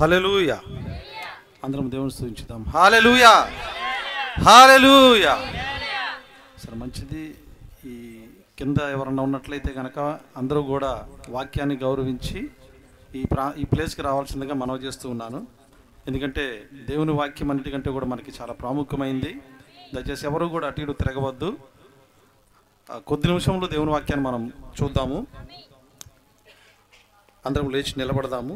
Hallelujah అందరం దేవుని స్థుతించుదాం. Hallelujah hallelujah సరే మంచిది. ఈ కింద ఎవరన్నా ఉన్నట్లయితే కనుక అందరూ కూడా వాక్యాన్ని గౌరవించి ఈ ప్రా ఈ ప్లేస్కి రావాల్సిందిగా మనవి చేస్తూ ఉన్నాను. ఎందుకంటే దేవుని వాక్యం అన్నిటికంటే కూడా మనకి చాలా ప్రాముఖ్యమైంది. దయచేసి ఎవరు కూడా అటు ఇటు తిరగవద్దు. కొద్ది నిమిషంలో దేవుని వాక్యాన్ని మనం చూద్దాము. అందరం లేచి నిలబడదాము.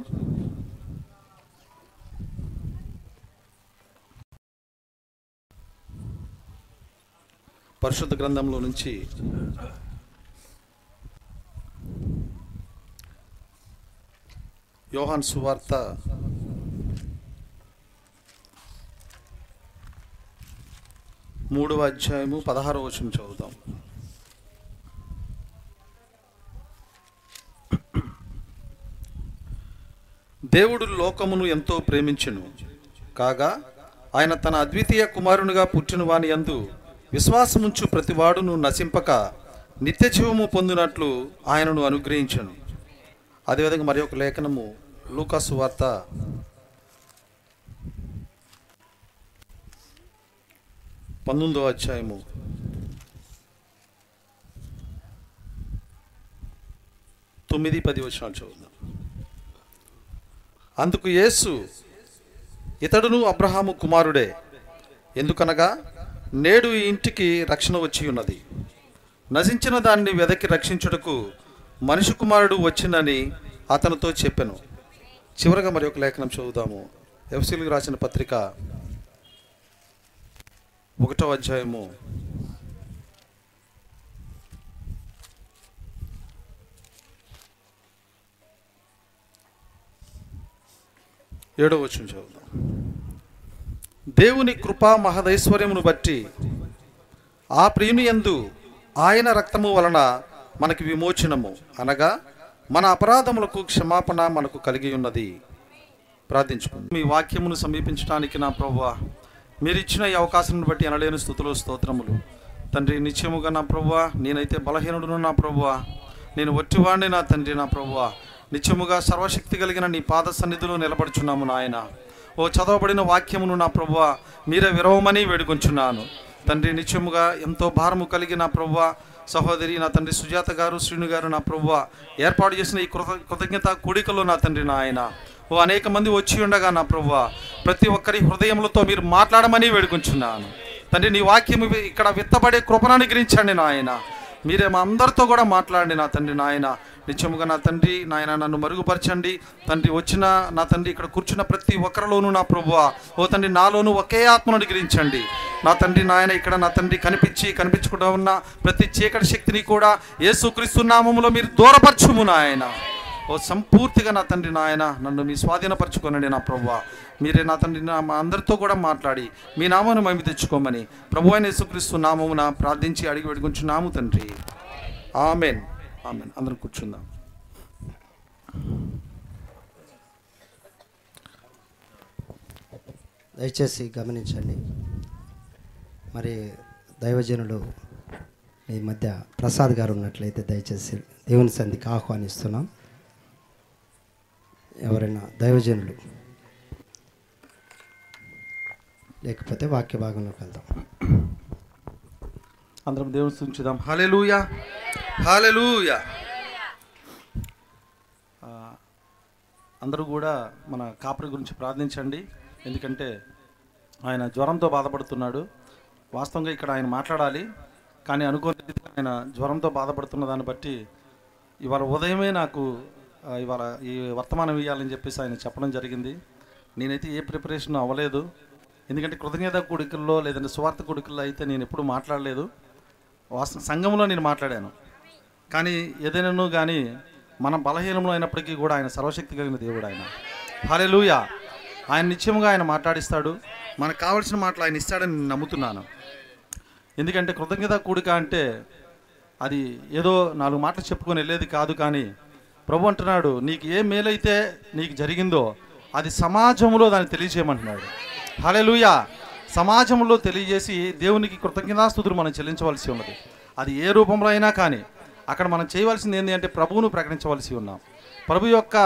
పరిశుద్ధ గ్రంథంలో నుంచి యోహాన్ సువార్త మూడవ అధ్యాయము పదహారవ వచనం చదువుదాం. దేవుడు లోకమును ఎంతో ప్రేమించెను. కాగా ఆయన తన అద్వితీయ కుమారునిగా పుట్టిన వాని యందు విశ్వాసముంచు ప్రతివాడును నశింపక నిత్య జీవము పొందినట్లు ఆయనను అనుగ్రహించను. అదేవిధంగా మరి ఒక లేఖనము లూకాసు వార్త. పంతొమ్మిదో అధ్యాయము. తొమ్మిది పది వచ్చినాలు చదువు అందుకు యేసు ఇతడును అబ్రహాము కుమారుడే ఎందుకనగా నేడు ఈ ఇంటికి రక్షణ వచ్చి ఉన్నది. నశించిన దాన్ని వెదకి రక్షించుటకు మనిషి కుమారుడు వచ్చిందని అతనితో చెప్పాను. చివరగా మరి ఒక లేఖనం చదువుదాము. ఎఫ్సీలకు రాసిన పత్రిక ఒకటో అధ్యాయము. ఏడో వచ్చిన చదువుదాం. దేవుని కృపా మహదైశ్వర్యమును బట్టి ఆ ప్రియుని యందు ఆయన రక్తము వలన మనకి విమోచనము. అనగా మన అపరాధములకు క్షమాపణ మనకు కలిగి ఉన్నది. ప్రార్థించుకుంది. మీ వాక్యమును సమీపించడానికి నా ప్రభు మీరు ఇచ్చిన ఈ అవకాశం బట్టి అనలేని స్థుతులు స్తోత్రములు. తండ్రి నిత్యముగా నా ప్రభువ నేనైతే బలహీనుడును నా ప్రభువ. నేను వట్టివాడిని నా తండ్రి నా ప్రభువ. నిత్యముగా సర్వశక్తి కలిగిన నీ పాద సన్నిధిలో నిలబడుచున్నాము నాయన. ఓ చదవబడిన వాక్యమును నా ప్రభువ మీరే విరవమని వేడుకొంచున్నాను. తండ్రి నిత్యముగా ఎంతో భారము కలిగిన ప్రభువ సహోదరి నా తండ్రి సుజాత గారు శ్రీను గారు నా ప్రభువ ఏర్పాటు చేసిన ఈ కృత కృతజ్ఞత కూడికలో నా తండ్రి నాయన. ఓ అనేక మంది వచ్చి ఉండగా నా ప్రభువ ప్రతి ఒక్కరి హృదయములతో మీరు మాట్లాడమని వేడుకొంచున్నాను. తండ్రి నీ వాక్యం ఇక్కడ విత్తబడే కృపణాన్ని అనుగ్రహించండి నాయన. మీరే మా అందరితో కూడా మాట్లాడండి నా తండ్రి నాయన. నిత్యముగా నా తండ్రి నాయన నన్ను మరుగుపరచండి. తండ్రి వచ్చిన నా తండ్రి ఇక్కడ కూర్చున్న ప్రతి ఒక్కరిలోనూ నా ప్రభువ. ఓ తండ్రి నాలోనూ ఒకే ఆత్మను అనుగ్రహించండి. నా తండ్రి నాయన ఇక్కడ నా తండ్రి కనిపించి కనిపించకుండా ఉన్న ప్రతి చీకటి శక్తిని కూడా యేసుక్రీస్తు నామములో మీరు దూరపరచుము నాయన. ఓ సంపూర్తిగా నా తండ్రి నాయన నన్ను మీ స్వాధీనపరచుకోనండి నా ప్రభువ మీరే నా తండ్రి నా మా అందరితో కూడా మాట్లాడి మీ నామను మేము తెచ్చుకోమని ప్రభు అయిన యేసుక్రీస్తు నామమున ప్రార్థించి అడిగి పెట్టుకుంటున్నాము తండ్రి. ఆమెన్. ఆమెన్. అందరం కూర్చుందాం. దయచేసి గమనించండి. మరి దైవజనులు మీ మధ్య ప్రసాద్ గారు ఉన్నట్లయితే దయచేసి దేవుని సంధికి ఆహ్వానిస్తున్నాం. ఎవరైనా దైవజనులు. లేకపోతే వాక్య భాగంలోకి వెళ్దాం. అందరం దేవుని స్థుతించుదాం. హల్లెలూయా. హల్లెలూయా. అందరూ కూడా మన కాపరి గురించి ప్రార్థించండి. ఎందుకంటే ఆయన జ్వరంతో బాధపడుతున్నాడు. వాస్తవంగా ఇక్కడ ఆయన మాట్లాడాలి. కానీ అనుకోని ఆయన జ్వరంతో బాధపడుతున్న దాన్ని బట్టి ఇవాళ ఉదయమే నాకు ఇవాళ ఈ వర్తమానం ఇవ్వాలని చెప్పేసి ఆయన చెప్పడం జరిగింది. నేనైతే ఏ ప్రిపరేషన్ అవ్వలేదు. ఎందుకంటే కృతజ్ఞత కొడుకుల్లో లేదంటే స్వార్థ కొడుకుల్లో అయితే నేను ఎప్పుడూ మాట్లాడలేదు. వాస్తవ సంఘంలో నేను మాట్లాడాను. కానీ ఏదైనాను కానీ మన బలహీనంలో అయినప్పటికీ కూడా ఆయన సర్వశక్తి కలిగిన దేవుడు ఆయన. హల్లెలూయ. ఆయన నిత్యముగా ఆయన మాట్లాడిస్తాడు. మనకు కావాల్సిన మాటలు ఆయన ఇస్తాడని నేను నమ్ముతున్నాను. ఎందుకంటే కృతజ్ఞత కూడిక అంటే అది ఏదో నాలుగు మాటలు చెప్పుకొని వెళ్ళేది కాదు కానీ ప్రభు అంటున్నాడు నీకు ఏ మేలైతే నీకు జరిగిందో అది సమాజంలో దాన్ని తెలియజేయమంటున్నాడు. హలెలుయా సమాజంలో తెలియజేసి దేవునికి కృతజ్ఞతాస్తుతులు మనం చెల్లించవలసి ఉన్నది. అది ఏ రూపంలో అయినా కానీ అక్కడ మనం చేయవలసింది ఏంటి అంటే ప్రభువును ప్రకటించవలసి ఉన్నాం. ప్రభు యొక్క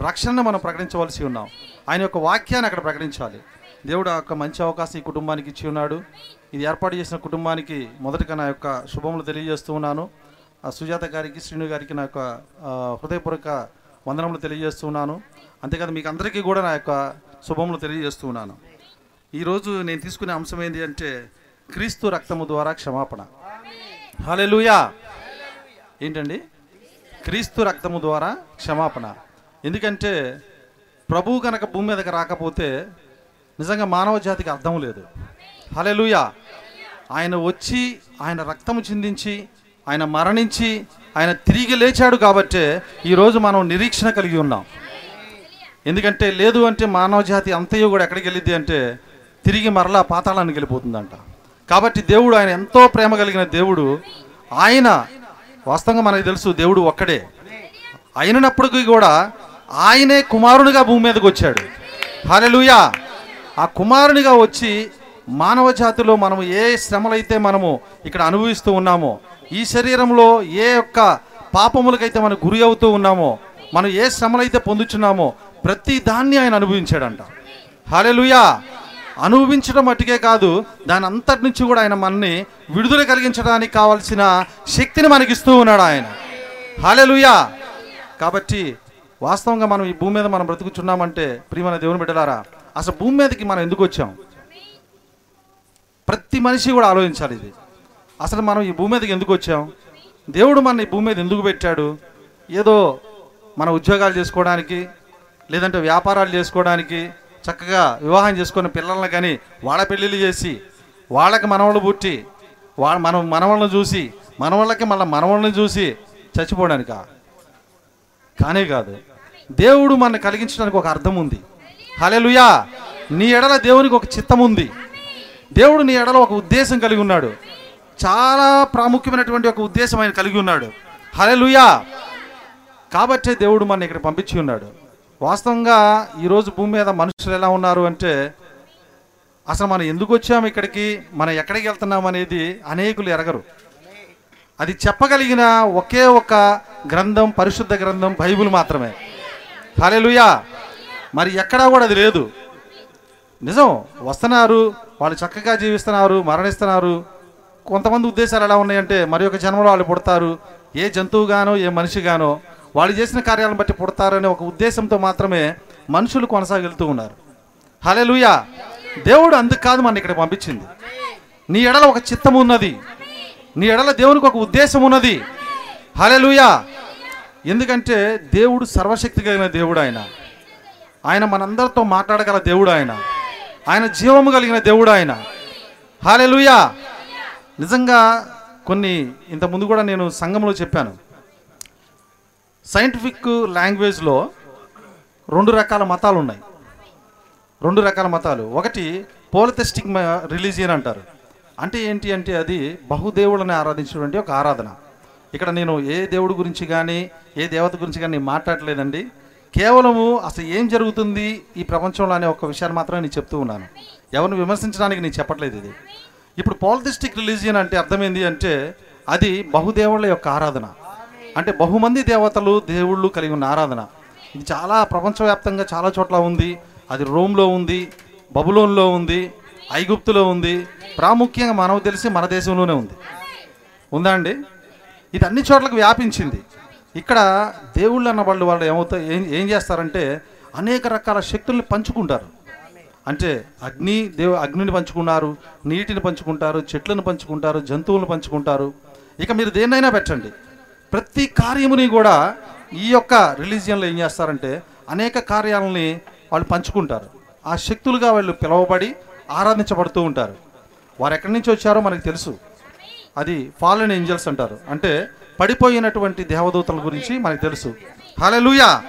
రక్షణను మనం ప్రకటించవలసి ఉన్నాం. ఆయన యొక్క వాక్యాన్ని అక్కడ ప్రకటించాలి. దేవుడు ఆ యొక్క మంచి అవకాశం ఈ కుటుంబానికి ఇచ్చి ఉన్నాడు. ఇది ఏర్పాటు చేసిన కుటుంబానికి మొదటగా నా యొక్క శుభములు తెలియజేస్తూ ఉన్నాను. సుజాత గారికి శ్రీను గారికి నా యొక్క హృదయపూర్వక వందనములు తెలియజేస్తున్నాను. అంతేకాదు మీకు అందరికీ కూడా నా యొక్క శుభములు తెలియజేస్తున్నాను. ఈరోజు నేను తీసుకునే అంశం ఏంటి అంటే క్రీస్తు రక్తము ద్వారా క్షమాపణ. హలెలుయా ఏంటండి? క్రీస్తు రక్తము ద్వారా క్షమాపణ. ఎందుకంటే ప్రభువు కనుక భూమి మీదకి రాకపోతే నిజంగా మానవ జాతికి అర్థం లేదు. హలెలుయా ఆయన వచ్చి ఆయన రక్తము చిందించి ఆయన మరణించి ఆయన తిరిగి లేచాడు కాబట్టే ఈరోజు మనం నిరీక్షణ కలిగి ఉన్నాం. ఎందుకంటే లేదు అంటే మానవ జాతి అంతయో కూడా ఎక్కడికి వెళ్ళిద్ది అంటే తిరిగి మరలా పాతాళానికి వెళ్ళిపోతుందంట. కాబట్టి దేవుడు ఆయన ఎంతో ప్రేమ కలిగిన దేవుడు ఆయన వాస్తవంగా మనకు తెలుసు దేవుడు ఒక్కడే. అయినప్పటికీ కూడా ఆయనే కుమారునిగా భూమి మీదకి వచ్చాడు. హల్లెలూయా! ఆ కుమారునిగా వచ్చి మానవ జాతిలో మనము ఏ శ్రమలైతే మనము ఇక్కడ అనుభవిస్తూ ఉన్నామో ఈ శరీరంలో ఏ యొక్క పాపములకైతే మనం గురి అవుతూ ఉన్నామో మనం ఏ శ్రమలైతే పొందుచున్నామో ప్రతి దాన్ని ఆయన అనుభవించాడంట. హల్లెలూయా! అనుభవించడం మట్టుకే కాదు దాని అంతటి నుంచి కూడా ఆయన మనని విడుదల కలిగించడానికి కావాల్సిన శక్తిని మనకిస్తూ ఉన్నాడు ఆయన. హాలెలుయా కాబట్టి వాస్తవంగా మనం ఈ భూమి మీద మనం బ్రతుకుచున్నామంటే ప్రియమైన దేవుని బిడ్డలారా అసలు భూమి మీదకి మనం ఎందుకు వచ్చాం? ప్రతి మనిషి కూడా ఆలోచించాలి ఇది. అసలు మనం ఈ భూమి మీదకి ఎందుకు వచ్చాం? దేవుడు మన ఈ భూమి మీద ఎందుకు పెట్టాడు? ఏదో మన ఉద్యోగాలు చేసుకోవడానికి లేదంటే వ్యాపారాలు చేసుకోవడానికి చక్కగా వివాహం చేసుకున్న పిల్లల్ని కానీ వాళ్ళ పెళ్ళిళ్ళు చేసి వాళ్ళకి మనవాళ్ళు పుట్టి వాళ్ళ మనం మనవాళ్ళని చూసి మనవాళ్ళకి మళ్ళీ మనవాళ్ళని చూసి చచ్చిపోవడానికా? కానే కాదు. దేవుడు మన కలిగించడానికి ఒక అర్థం ఉంది. హలెలుయా నీ ఎడల దేవునికి ఒక చిత్తం ఉంది. దేవుడు నీ ఎడల ఒక ఉద్దేశం కలిగి ఉన్నాడు. చాలా ప్రాముఖ్యమైనటువంటి ఒక ఉద్దేశం ఆయన కలిగి ఉన్నాడు. హల్లెలూయా! కాబట్టే దేవుడు మన ఇక్కడ పంపించి ఉన్నాడు. వాస్తవంగా ఈరోజు భూమి మీద మనుషులు ఎలా ఉన్నారు అంటే అసలు మనం ఎందుకు వచ్చాము ఇక్కడికి? మనం ఎక్కడికి వెళ్తున్నాం అనేది అనేకులు ఎరగరు. అది చెప్పగలిగిన ఒకే ఒక గ్రంథం పరిశుద్ధ గ్రంథం బైబిల్ మాత్రమే. హల్లెలూయా! మరి ఎక్కడా కూడా అది లేదు. నిజం వస్తున్నారు వాళ్ళు చక్కగా జీవిస్తున్నారు మరణిస్తున్నారు. కొంతమంది ఉద్దేశాలు ఎలా ఉన్నాయంటే మరి ఒక జన్మలో వాళ్ళు పుడతారు ఏ జంతువుగానో ఏ మనిషిగానో వాళ్ళు చేసిన కార్యాలను బట్టి పుడతారనే ఒక ఉద్దేశంతో మాత్రమే మనుషులు కొనసాగుతూ ఉన్నారు. హల్లెలూయా! దేవుడు అందుకు కాదు మన ఇక్కడ పంపించింది. నీ ఎడల ఒక చిత్తం ఉన్నది. నీ ఎడల దేవునికి ఒక ఉద్దేశం ఉన్నది. హల్లెలూయా! ఎందుకంటే దేవుడు సర్వశక్తి కలిగిన దేవుడు ఆయన. ఆయన మనందరితో మాట్లాడగల దేవుడు ఆయన. ఆయన జీవము కలిగిన దేవుడు ఆయన. హాలెలుయా నిజంగా కొన్ని ఇంత ముందు కూడా నేను సంఘంలో చెప్పాను. సైంటిఫిక్ లాంగ్వేజ్లో రెండు రకాల మతాలు ఉన్నాయి రెండు రకాల మతాలు. ఒకటి పోలిథెస్టిక్ రిలీజియన్ అంటారు. అంటే ఏంటి అంటే అది బహుదేవులను ఆరాధించినటువంటి ఒక ఆరాధన. ఇక్కడ నేను ఏ దేవుడి గురించి కానీ ఏ దేవత గురించి కానీ మాట్లాడలేదండి. కేవలము అసలు ఏం జరుగుతుంది ఈ ప్రపంచంలో అనే ఒక విషయాన్ని మాత్రమే నేను చెప్తూ ఉన్నాను. ఎవరిని విమర్శించడానికి నేను చెప్పట్లేదు ఇది. ఇప్పుడు పాలిథిస్టిక్ రిలీజియన్ అంటే అర్థమైంది అంటే అది బహుదేవుళ్ళ యొక్క ఆరాధన. అంటే బహుమంది దేవతలు దేవుళ్ళు కలిగి ఉన్న ఆరాధన. ఇది చాలా ప్రపంచవ్యాప్తంగా చాలా చోట్ల ఉంది. అది రోమ్లో ఉంది బబులోన్లో ఉంది ఐగుప్తులో ఉంది. ప్రాముఖ్యంగా మనకు తెలిసి మన దేశంలోనే ఉంది. ఉందా అండి? ఇది అన్ని చోట్లకు వ్యాపించింది. ఇక్కడ దేవుళ్ళు అన్న వాళ్ళు వాళ్ళు ఏమవుతా ఏం ఏం చేస్తారంటే అనేక రకాల శక్తుల్ని పంచుకుంటారు. అంటే అగ్ని దేవు అగ్నిని పంచుకున్నారు నీటిని పంచుకుంటారు చెట్లను పంచుకుంటారు జంతువులను పంచుకుంటారు. ఇక మీరు దేన్నైనా పెట్టండి. ప్రతి కార్యముని కూడా ఈ యొక్క రిలీజియన్లో ఏం చేస్తారంటే అనేక కార్యాలని వాళ్ళు పంచుకుంటారు. ఆ శక్తులుగా వాళ్ళు పిలువబడి ఆరాధించబడుతూ ఉంటారు. వారు ఎక్కడి నుంచి వచ్చారో మనకు తెలుసు. అది ఫాలెన్ ఏంజల్స్ అంటారు. అంటే పడిపోయినటువంటి దేవదూతల గురించి మనకు తెలుసు. హల్లెలూయా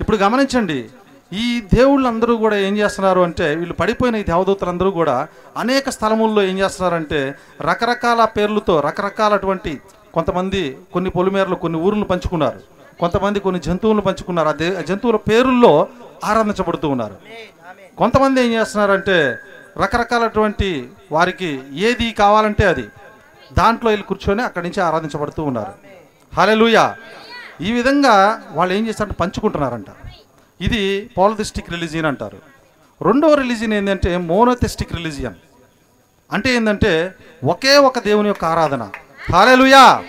ఇప్పుడు గమనించండి. ఈ దేవుళ్ళందరూ కూడా ఏం చేస్తున్నారు అంటే వీళ్ళు పడిపోయిన ఈ దేవదూతలందరూ కూడా అనేక స్థలముల్లో ఏం చేస్తున్నారంటే రకరకాల పేర్లతో రకరకాలటువంటి కొంతమంది కొన్ని పొలిమేరలు కొన్ని ఊర్లను పంచుకున్నారు. కొంతమంది కొన్ని జంతువులను పంచుకున్నారు. ఆ దే- జంతువుల పేరుల్లో ఆరాధించబడుతూ ఉన్నారు. కొంతమంది ఏం చేస్తున్నారంటే రకరకాలటువంటి వారికి ఏది కావాలంటే అది దాంట్లో వెళ్ళి కూర్చొని అక్కడి నుంచి ఆరాధించబడుతూ ఉన్నారు. హల్లెలూయా ఈ విధంగా వాళ్ళు ఏం చేస్తారంటే పంచుకుంటున్నారంట. ఇది పాలిథిస్టిక్ రిలీజియన్ అంటారు. రెండవ రిలీజియన్ ఏంటంటే మోనోథిస్టిక్ రిలీజియన్. అంటే ఏంటంటే ఒకే ఒక దేవుని యొక్క ఆరాధన. హాలేలుయా!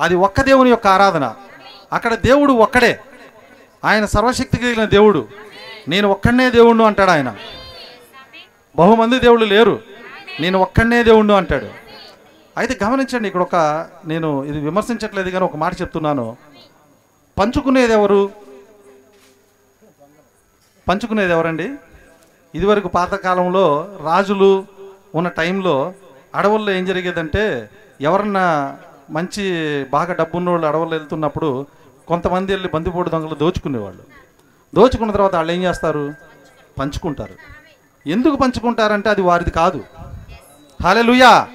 అది ఒక్క దేవుని యొక్క ఆరాధన. అక్కడ దేవుడు ఒక్కడే. ఆయన సర్వశక్తి కలిగిన దేవుడు. నేను ఒక్కడనే దేవుణ్ణు అంటాడు ఆయన. బహుమంది దేవుళ్ళు లేరు. నేను ఒక్కడనే దేవుణ్ణు అంటాడు. అయితే గమనించండి ఇక్కడ ఒక నేను ఇది విమర్శించట్లేదు కానీ ఒక మాట చెప్తున్నాను. పంచుకునేది ఎవరు? పంచుకునేది ఎవరండి? ఇదివరకు పాతకాలంలో రాజులు ఉన్న టైంలో అడవుల్లో ఏం జరిగేదంటే ఎవరన్నా మంచి బాగా డబ్బున్న వాళ్ళు అడవుల్లో వెళ్తున్నప్పుడు కొంతమంది వెళ్ళి బందిపోటు దొంగలు దోచుకునేవాళ్ళు. దోచుకున్న తర్వాత వాళ్ళు ఏం చేస్తారు? పంచుకుంటారు. ఎందుకు పంచుకుంటారంటే అది వారిది కాదు. హాలెలుయా!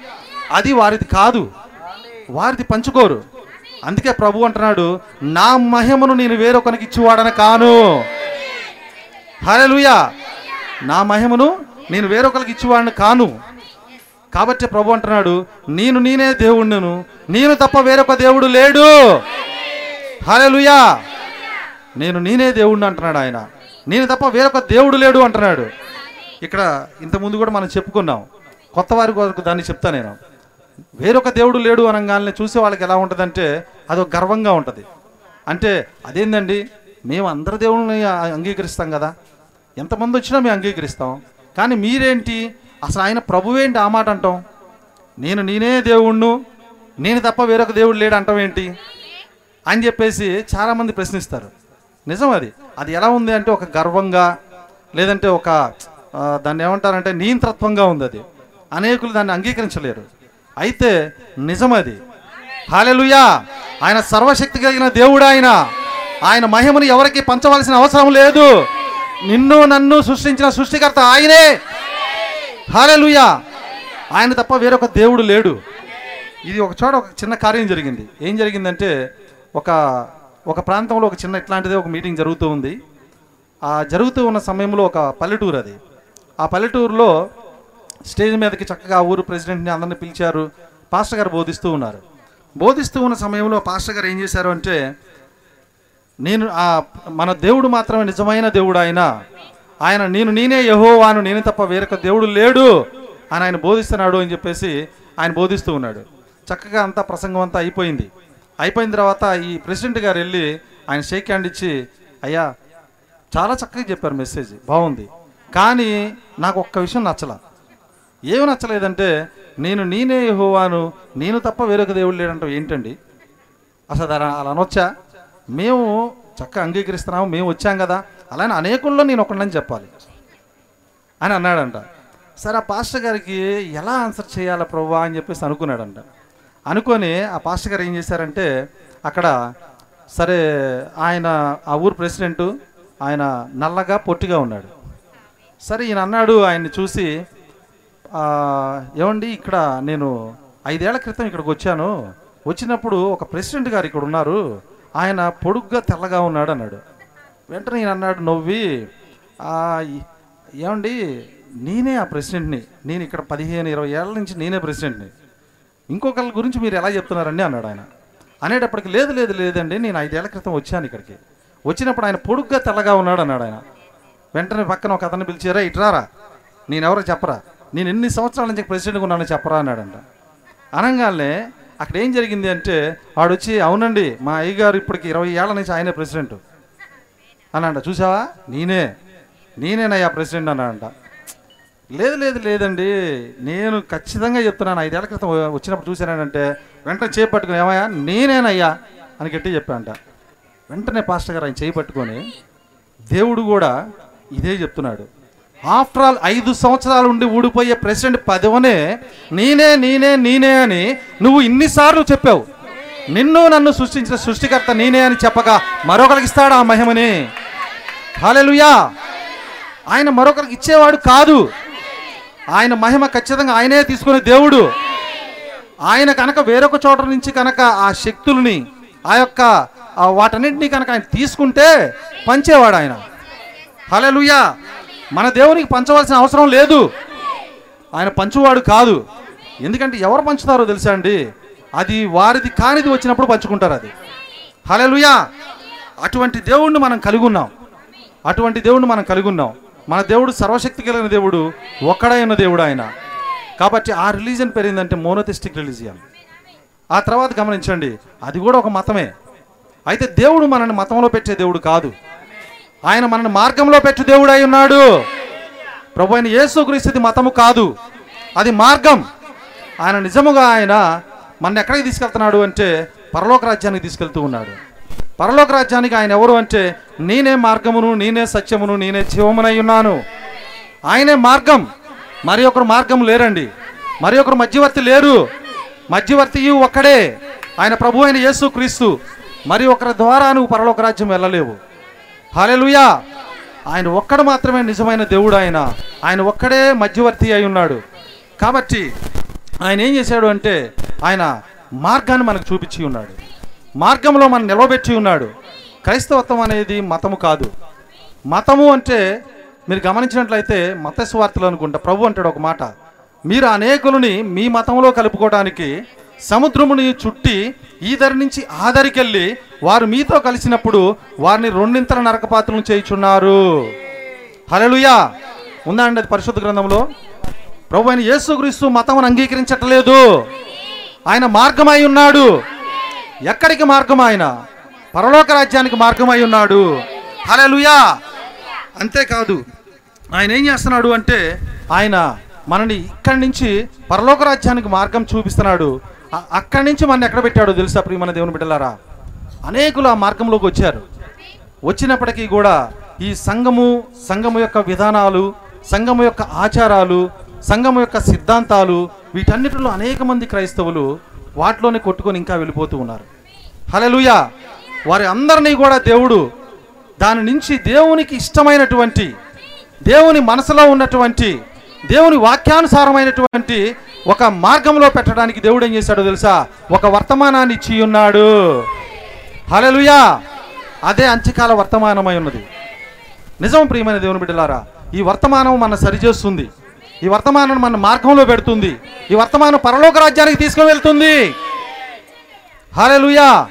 అది వారిది కాదు. వారిది పంచుకోరు. అందుకే ప్రభు అంటున్నాడు నా మహిమను నేను వేరొకరికి ఇచ్చివాడన కాను హల్లెలూయా. నా మహిమను నేను వేరొకరికి ఇచ్చేవాడిని కాను. కాబట్టి ప్రభు అంటున్నాడు నేను నేనే దేవుణ్ణను. నేను తప్ప వేరొక దేవుడు లేడు. హల్లెలూయా. నేను నేనే దేవుణ్ణి అంటున్నాడు ఆయన. నేను తప్ప వేరొక దేవుడు లేడు అంటున్నాడు. ఇక్కడ ఇంతకుముందు కూడా మనం చెప్పుకున్నాం. కొత్త వారి కొరకు దాన్ని చెప్తా నేను. వేరొక దేవుడు లేడు అనగానే చూసే వాళ్ళకి ఎలా ఉంటుందంటే అదొక గర్వంగా ఉంటుంది. అంటే అదేందండి? మేము అందరి దేవుళ్ళని అంగీకరిస్తాం కదా. ఎంతమంది వచ్చినా మేము అంగీకరిస్తాం. కానీ మీరేంటి? అసలు ఆయన ప్రభువేంటి ఆ మాట అంటాం? నేను నేనే దేవుణ్ణు నేను తప్ప వేరొక దేవుడు లేడు అంటాం ఏంటి? అని చెప్పేసి చాలామంది ప్రశ్నిస్తారు. నిజం అది. అది ఎలా ఉంది అంటే ఒక గర్వంగా లేదంటే ఒక దాన్ని ఏమంటారంటే నియంత్రత్వంగా ఉంది అది. అనేకులు దాన్ని అంగీకరించలేరు. అయితే నిజం అది. హాలెలుయా! ఆయన సర్వశక్తి కలిగిన దేవుడు ఆయన. ఆయన మహిమను ఎవరికి పంచవలసిన అవసరం లేదు. నిన్ను నన్ను సృష్టించిన సృష్టికర్త ఆయనే. హాలెలుయా ఆయన తప్ప వేరొక దేవుడు లేడు. ఇది ఒక చోట ఒక చిన్న కార్యం జరిగింది. ఏం జరిగిందంటే ఒక ఒక ప్రాంతంలో ఒక చిన్న ఇట్లాంటిదే ఒక మీటింగ్ జరుగుతూ ఉంది. ఆ జరుగుతూ ఉన్న సమయంలో ఒక పల్లెటూరు అది. ఆ పల్లెటూరులో స్టేజ్ మీదకి చక్కగా ఊరు ప్రెసిడెంట్ని అందరిని పిలిచారు. పాస్టర్ గారు బోధిస్తూ ఉన్నారు. బోధిస్తూ ఉన్న సమయంలో పాస్టర్ గారు ఏం చేశారు అంటే నేను ఆ మన దేవుడు మాత్రమే నిజమైన దేవుడు ఆయన ఆయన నేను నేనే యహోవాను నేను తప్ప వేరొక దేవుడు లేడు అని ఆయన బోధిస్తున్నాడు అని చెప్పేసి ఆయన బోధిస్తూ ఉన్నాడు. చక్కగా అంతా ప్రసంగం అంతా అయిపోయింది. అయిపోయిన తర్వాత ఈ ప్రెసిడెంట్ గారు వెళ్ళి ఆయన షేక్ హ్యాండ్ ఇచ్చి అయ్యా చాలా చక్కగా చెప్పారు మెసేజ్ బాగుంది. కానీ నాకు ఒక్క విషయం నచ్చల. ఏమి నచ్చలేదంటే నేను నేనే యహోవాను నేను తప్ప వేరొక దేవుడు లేడంటావు ఏంటండి? అసలు అలా అలా అనొచ్చా? మేము చక్కగా అంగీకరిస్తున్నాము మేము వచ్చాం కదా. అలానే అనేకుల్లో నేను ఒకళ్ళని చెప్పాలి. అని అన్నాడంట. సరే ఆ పాస్టర్ గారికి ఎలా ఆన్సర్ చేయాలా ప్రభు అని చెప్పేసి అనుకున్నాడంట. అనుకొని ఆ పాస్టర్ గారు ఏం చేశారంటే అక్కడ సరే ఆయన ఆ ఊరు ప్రెసిడెంట్ ఆయన నల్లగా పొట్టిగా ఉన్నాడు. సరే ఈయన అన్నాడు ఆయన్ని చూసి ఏమండి ఇక్కడ నేను ఐదేళ్ళ క్రితం ఇక్కడికి వచ్చాను. వచ్చినప్పుడు ఒక ప్రెసిడెంట్ గారు ఇక్కడ ఉన్నారు. ఆయన పొడుగ్గా తెల్లగా ఉన్నాడు అన్నాడు వెంటనే ఈయన అన్నాడు నవ్వి ఏమండి నేనే ఆ ప్రెసిడెంట్ని. నేను ఇక్కడ పదిహేను ఇరవై ఏళ్ళ నుంచి నేనే ప్రెసిడెంట్ని. ఇంకొకళ్ళ గురించి మీరు ఎలా చెప్తున్నారండి? అన్నాడు ఆయన. అనేటప్పటికి లేదు లేదు లేదండి నేను ఐదేళ్ళ క్రితం వచ్చాను ఇక్కడికి. వచ్చినప్పుడు ఆయన పొడుగ్గా తెల్లగా ఉన్నాడు అన్నాడు ఆయన. వెంటనే పక్కన ఒక అతను పిలిచారా ఇట్రారా నేనెవరో చెప్పరా? నేను ఎన్ని సంవత్సరాల నుంచి ప్రెసిడెంట్గా ఉన్నానో చెప్పరా అన్నాడంట. అనగానే అక్కడ ఏం జరిగింది అంటే వాడు వచ్చి అవునండి మా అయ్యగారు ఇప్పటికి ఇరవై ఏళ్ళ నుంచి ఆయనే ప్రెసిడెంట్. అనంట చూసావా? నేనే. నేనేనయ్యా ప్రెసిడెంట్ అన్నాడంట. లేదు లేదు లేదండి. నేను ఖచ్చితంగా చెప్తున్నాను ఐదేళ్ళ క్రితం వచ్చినప్పుడు చూశానంటే వెంటనే చేపట్టుకుని ఏమయ్యా? నేనేనయ్యా అని గట్టి చెప్పానంట వెంటనే పాస్టర్ గారు ఆయన చేయి పట్టుకొని దేవుడు కూడా ఇదే చెప్తున్నాడు. ఆఫ్టర్ ఆల్ ఐదు సంవత్సరాలు ఉండి ఊడిపోయే ప్రెసిడెంట్ పదవనే నేనే నేనే నేనే అని నువ్వు ఇన్నిసార్లు చెప్పావు. నిన్ను నన్ను సృష్టించిన సృష్టికర్త నేనే అని చెప్పగా మరొకరికి ఇస్తాడు ఆ మహిమని? హాలెలుయా ఆయన మరొకరికి ఇచ్చేవాడు కాదు. ఆయన మహిమ ఖచ్చితంగా ఆయనే తీసుకునే దేవుడు. ఆయన కనుక వేరొక చోట నుంచి కనుక ఆ శక్తుల్ని ఆ యొక్క వాటన్నింటినీ కనుక ఆయన తీసుకుంటే పంచేవాడు ఆయన. హలెలుయా మన దేవునికి పంచవలసిన అవసరం లేదు. ఆయన పంచువాడు కాదు. ఎందుకంటే ఎవరు పంచుతారో తెలుసా అండి? అది వారిది కానిది వచ్చినప్పుడు పంచుకుంటారు అది. హలెలుయా అటువంటి దేవుణ్ణి మనం కలిగి ఉన్నాం. అటువంటి దేవుణ్ణి మనం కలిగి ఉన్నాం. మన దేవుడు సర్వశక్తి కలిగిన దేవుడు ఒక్కడైన దేవుడు ఆయన. కాబట్టి ఆ రిలీజన్ పెరిగిందంటే మోనోథిస్టిక్ రిలీజియన్. ఆ తర్వాత గమనించండి అది కూడా ఒక మతమే. అయితే దేవుడు మనల్ని మతంలో పెట్టే దేవుడు కాదు. ఆయన మనల్ని మార్గంలో పెట్టు దేవుడు అయి ఉన్నాడు. ప్రభు అయిన యేసుక్రీస్తుది మతము కాదు. అది మార్గం. ఆయన నిజముగా ఆయన మన ఎక్కడికి తీసుకెళ్తున్నాడు అంటే పరలోక రాజ్యానికి తీసుకెళ్తూ ఉన్నాడు. పరలోక రాజ్యానికి ఆయన ఎవరు అంటే నేనే మార్గమును నేనే సత్యమును నేనే జీవమునై ఉన్నాను. ఆయనే మార్గం. మరి ఒకరు మార్గం లేరండి. మరి ఒకరు మధ్యవర్తి లేరు. మధ్యవర్తి ఒక్కడే. ఆయన ప్రభు అయిన యేసు క్రీస్తు మరి ఒకరి ద్వారా నువ్వు పరలోక రాజ్యం వెళ్ళలేవు. హాలెలుయా. ఆయన ఒక్కడ మాత్రమే నిజమైన దేవుడు ఆయన. ఆయన ఒక్కడే మధ్యవర్తి అయి ఉన్నాడు. కాబట్టి ఆయన ఏం చేశాడు అంటే ఆయన మార్గాన్ని మనకు చూపించి ఉన్నాడు. మార్గంలో మనం నిలవబెట్టి ఉన్నాడు. క్రైస్తవత్వం అనేది మతము కాదు. మతము అంటే మీరు గమనించినట్లయితే మత స్వార్థలు అనుకుంటా. ప్రభు అంటాడు ఒక మాట. మీరు అనేకులని మీ మతంలో కలుపుకోవడానికి సముద్రముని చుట్టి ఈ దరి నుంచి ఆ దరికెళ్ళి వారు మీతో కలిసినప్పుడు వారిని రెండింతల నరకపాత్రలను చేయుచున్నారు. హలలుయా ఉందా అండి అది పరిశుద్ధ గ్రంథంలో? ప్రభు అయిన యేసుక్రీస్తు మతమును అంగీకరించట్లేదు. ఆయన మార్గమై ఉన్నాడు. ఎక్కడికి మార్గం ఆయన పరలోక రాజ్యానికి మార్గమై ఉన్నాడు. హలలుయా అంతేకాదు ఆయన ఏం చేస్తున్నాడు అంటే ఆయన మనని ఇక్కడి నుంచి పరలోక రాజ్యానికి మార్గం చూపిస్తున్నాడు. అక్కడి నుంచి మన ఎక్కడ పెట్టాడో తెలుసా ప్రియమైన దేవుని బిడ్డలారా? అనేకులు ఆ మార్గంలోకి వచ్చారు. వచ్చినప్పటికీ కూడా ఈ సంఘము సంఘము యొక్క విధానాలు సంఘము యొక్క ఆచారాలు సంఘము యొక్క సిద్ధాంతాలు వీటన్నిటిలో అనేక మంది క్రైస్తవులు వాటిలోనే కొట్టుకొని ఇంకా వెళ్ళిపోతూ ఉన్నారు. హలలుయా వారి అందరినీ కూడా దేవుడు దాని నుంచి దేవునికి ఇష్టమైనటువంటి దేవుని మనసులో ఉన్నటువంటి దేవుని వాక్యానుసారమైనటువంటి ఒక మార్గంలో పెట్టడానికి దేవుడు ఏం చేశాడో తెలుసా? ఒక వర్తమానాన్ని ఇచ్చి ఉన్నాడు. హలలుయా అదే అంత్యకాల వర్తమానమై ఉన్నది. నిజం ప్రియమైన దేవుని బిడ్డలారా ఈ వర్తమానం మన సరిచేస్తుంది. ఈ వర్తమానం మన మార్గంలో పెడుతుంది. ఈ వర్తమానం పరలోక రాజ్యానికి తీసుకుని వెళ్తుంది హలలుయా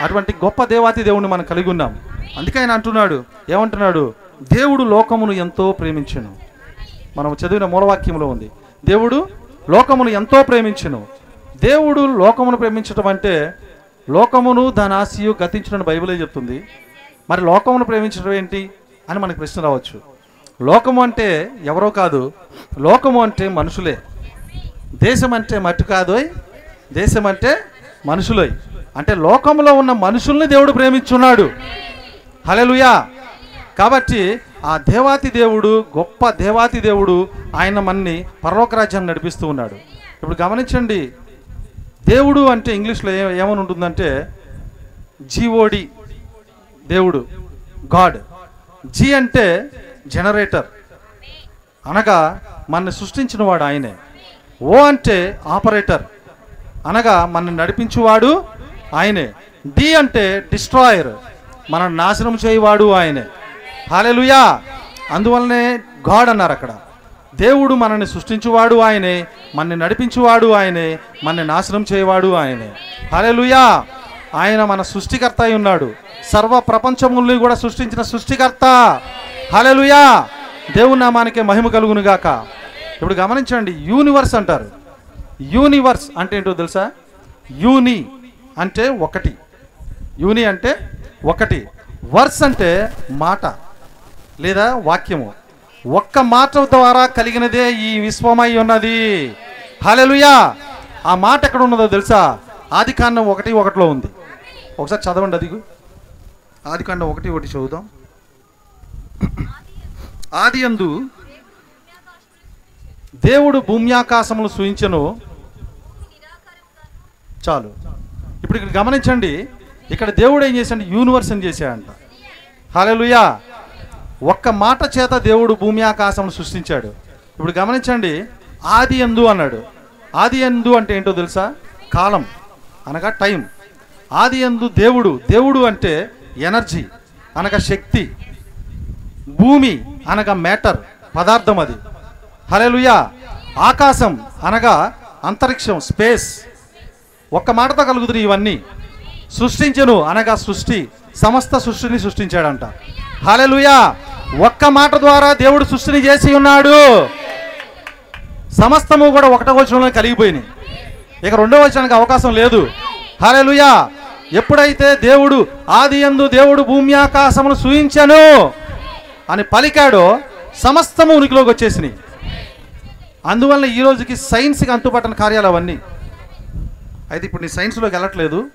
అటువంటి గొప్ప దేవాతి దేవుణ్ణి మనం కలిగి ఉన్నాం. అందుకే ఆయన అంటున్నాడు ఏమంటున్నాడు? దేవుడు లోకమును ఎంతో ప్రేమించను. మనం చదివిన మూలవాక్యంలో ఉంది. దేవుడు లోకమును ఎంతో ప్రేమించును. దేవుడు లోకమును ప్రేమించటం అంటే లోకమును దాని ఆశయు గతించడం బైబిలే చెప్తుంది. మరి లోకమును ప్రేమించడం ఏంటి అని మనకు ప్రశ్న రావచ్చు. లోకము అంటే ఎవరో కాదు లోకము అంటే మనుషులే. దేశం అంటే మట్టి కాదోయ్ దేశం అంటే మనుషులోయ్ అంటే లోకంలో ఉన్న మనుషుల్ని దేవుడు ప్రేమించున్నాడు. హలెలుయా కాబట్టి ఆ దేవాతి దేవుడు గొప్ప దేవాతి దేవుడు ఆయన మన్ని పర్వకరాజ్యాన్ని నడిపిస్తూ ఉన్నాడు. ఇప్పుడు గమనించండి దేవుడు అంటే ఇంగ్లీష్లో ఏ ఏమని ఉంటుందంటే జీఓడి దేవుడు గాడ్. జీ అంటే జనరేటర్. అనగా మనని సృష్టించినవాడు ఆయనే. ఓ అంటే ఆపరేటర్. అనగా మనని నడిపించువాడు ఆయనే. డి అంటే డిస్ట్రాయర్. మనల్ని నాశనం చేయవాడు ఆయనే. హాలెలుయా. అందువల్లనే గాడ్ అన్నారు అక్కడ. దేవుడు మనల్ని సృష్టించువాడు ఆయనే మనని నడిపించువాడు ఆయనే మనని నాశనం చేయవాడు ఆయనే. హాలెలుయా. ఆయన మన సృష్టికర్త అయి ఉన్నాడు. సర్వ ప్రపంచముల్ని కూడా సృష్టించిన సృష్టికర్త. హాలెలుయా. దేవుని నామానికే మహిమ కలుగును గాక. ఇప్పుడు గమనించండి యూనివర్స్ అంటారు. యూనివర్స్ అంటే ఏంటో తెలుసా? యూని అంటే ఒకటి. యూని అంటే ఒకటి. వర్స్ అంటే మాట. లేదా వాక్యము. ఒక్క మాట ద్వారా కలిగినదే ఈ విశ్వమై ఉన్నది. హలెలుయా ఆ మాట ఎక్కడ ఉన్నదో తెలుసా? ఆది కాండం ఒకటి ఒకటిలో ఉంది. ఒకసారి చదవండి అది ఆది కాండం ఒకటి ఒకటి చదువుదాం. ఆది అందు దేవుడు భూమ్యాకాశములు సూచించను చాలు. ఇప్పుడు ఇక్కడ గమనించండి ఇక్కడ దేవుడు ఏం చేశాడు? యూనివర్స్ అని చేశాడంట. హల్లెలూయా! ఒక్క మాట చేత దేవుడు భూమి ఆకాశం సృష్టించాడు. ఇప్పుడు గమనించండి ఆది ఎందు అన్నాడు. ఆది ఎందు అంటే ఏంటో తెలుసా? కాలం అనగా టైం. ఆది ఎందు దేవుడు దేవుడు అంటే ఎనర్జీ అనగా శక్తి. భూమి అనగా మ్యాటర్ పదార్థం అది. హలెలుయా ఆకాశం అనగా అంతరిక్షం స్పేస్. ఒక్క మాటతో కలుగుతుంది ఇవన్నీ. సృష్టించను అనగా సృష్టి సమస్త సృష్టిని సృష్టించాడంట. హలెలుయా ఒక్క మాట ద్వారా దేవుడు సృష్టిని చేసి ఉన్నాడు. సమస్తము కూడా ఒకటో వచనంలో కలిగిపోయినాయి. ఇక రెండో వచనానికి అవకాశం లేదు. హల్లెలూయా. ఎప్పుడైతే దేవుడు ఆది ఎందు దేవుడు భూమి ఆకాశమును సూయించాను అని పలికాడో సమస్తము ఉనికిలోకి వచ్చేసినాయి. అందువల్ల ఈ రోజుకి సైన్స్కి అంతుపట్టని కార్యాలు అవన్నీ. అయితే ఇప్పుడు నీ సైన్స్లోకి వెళ్ళట్లేదు.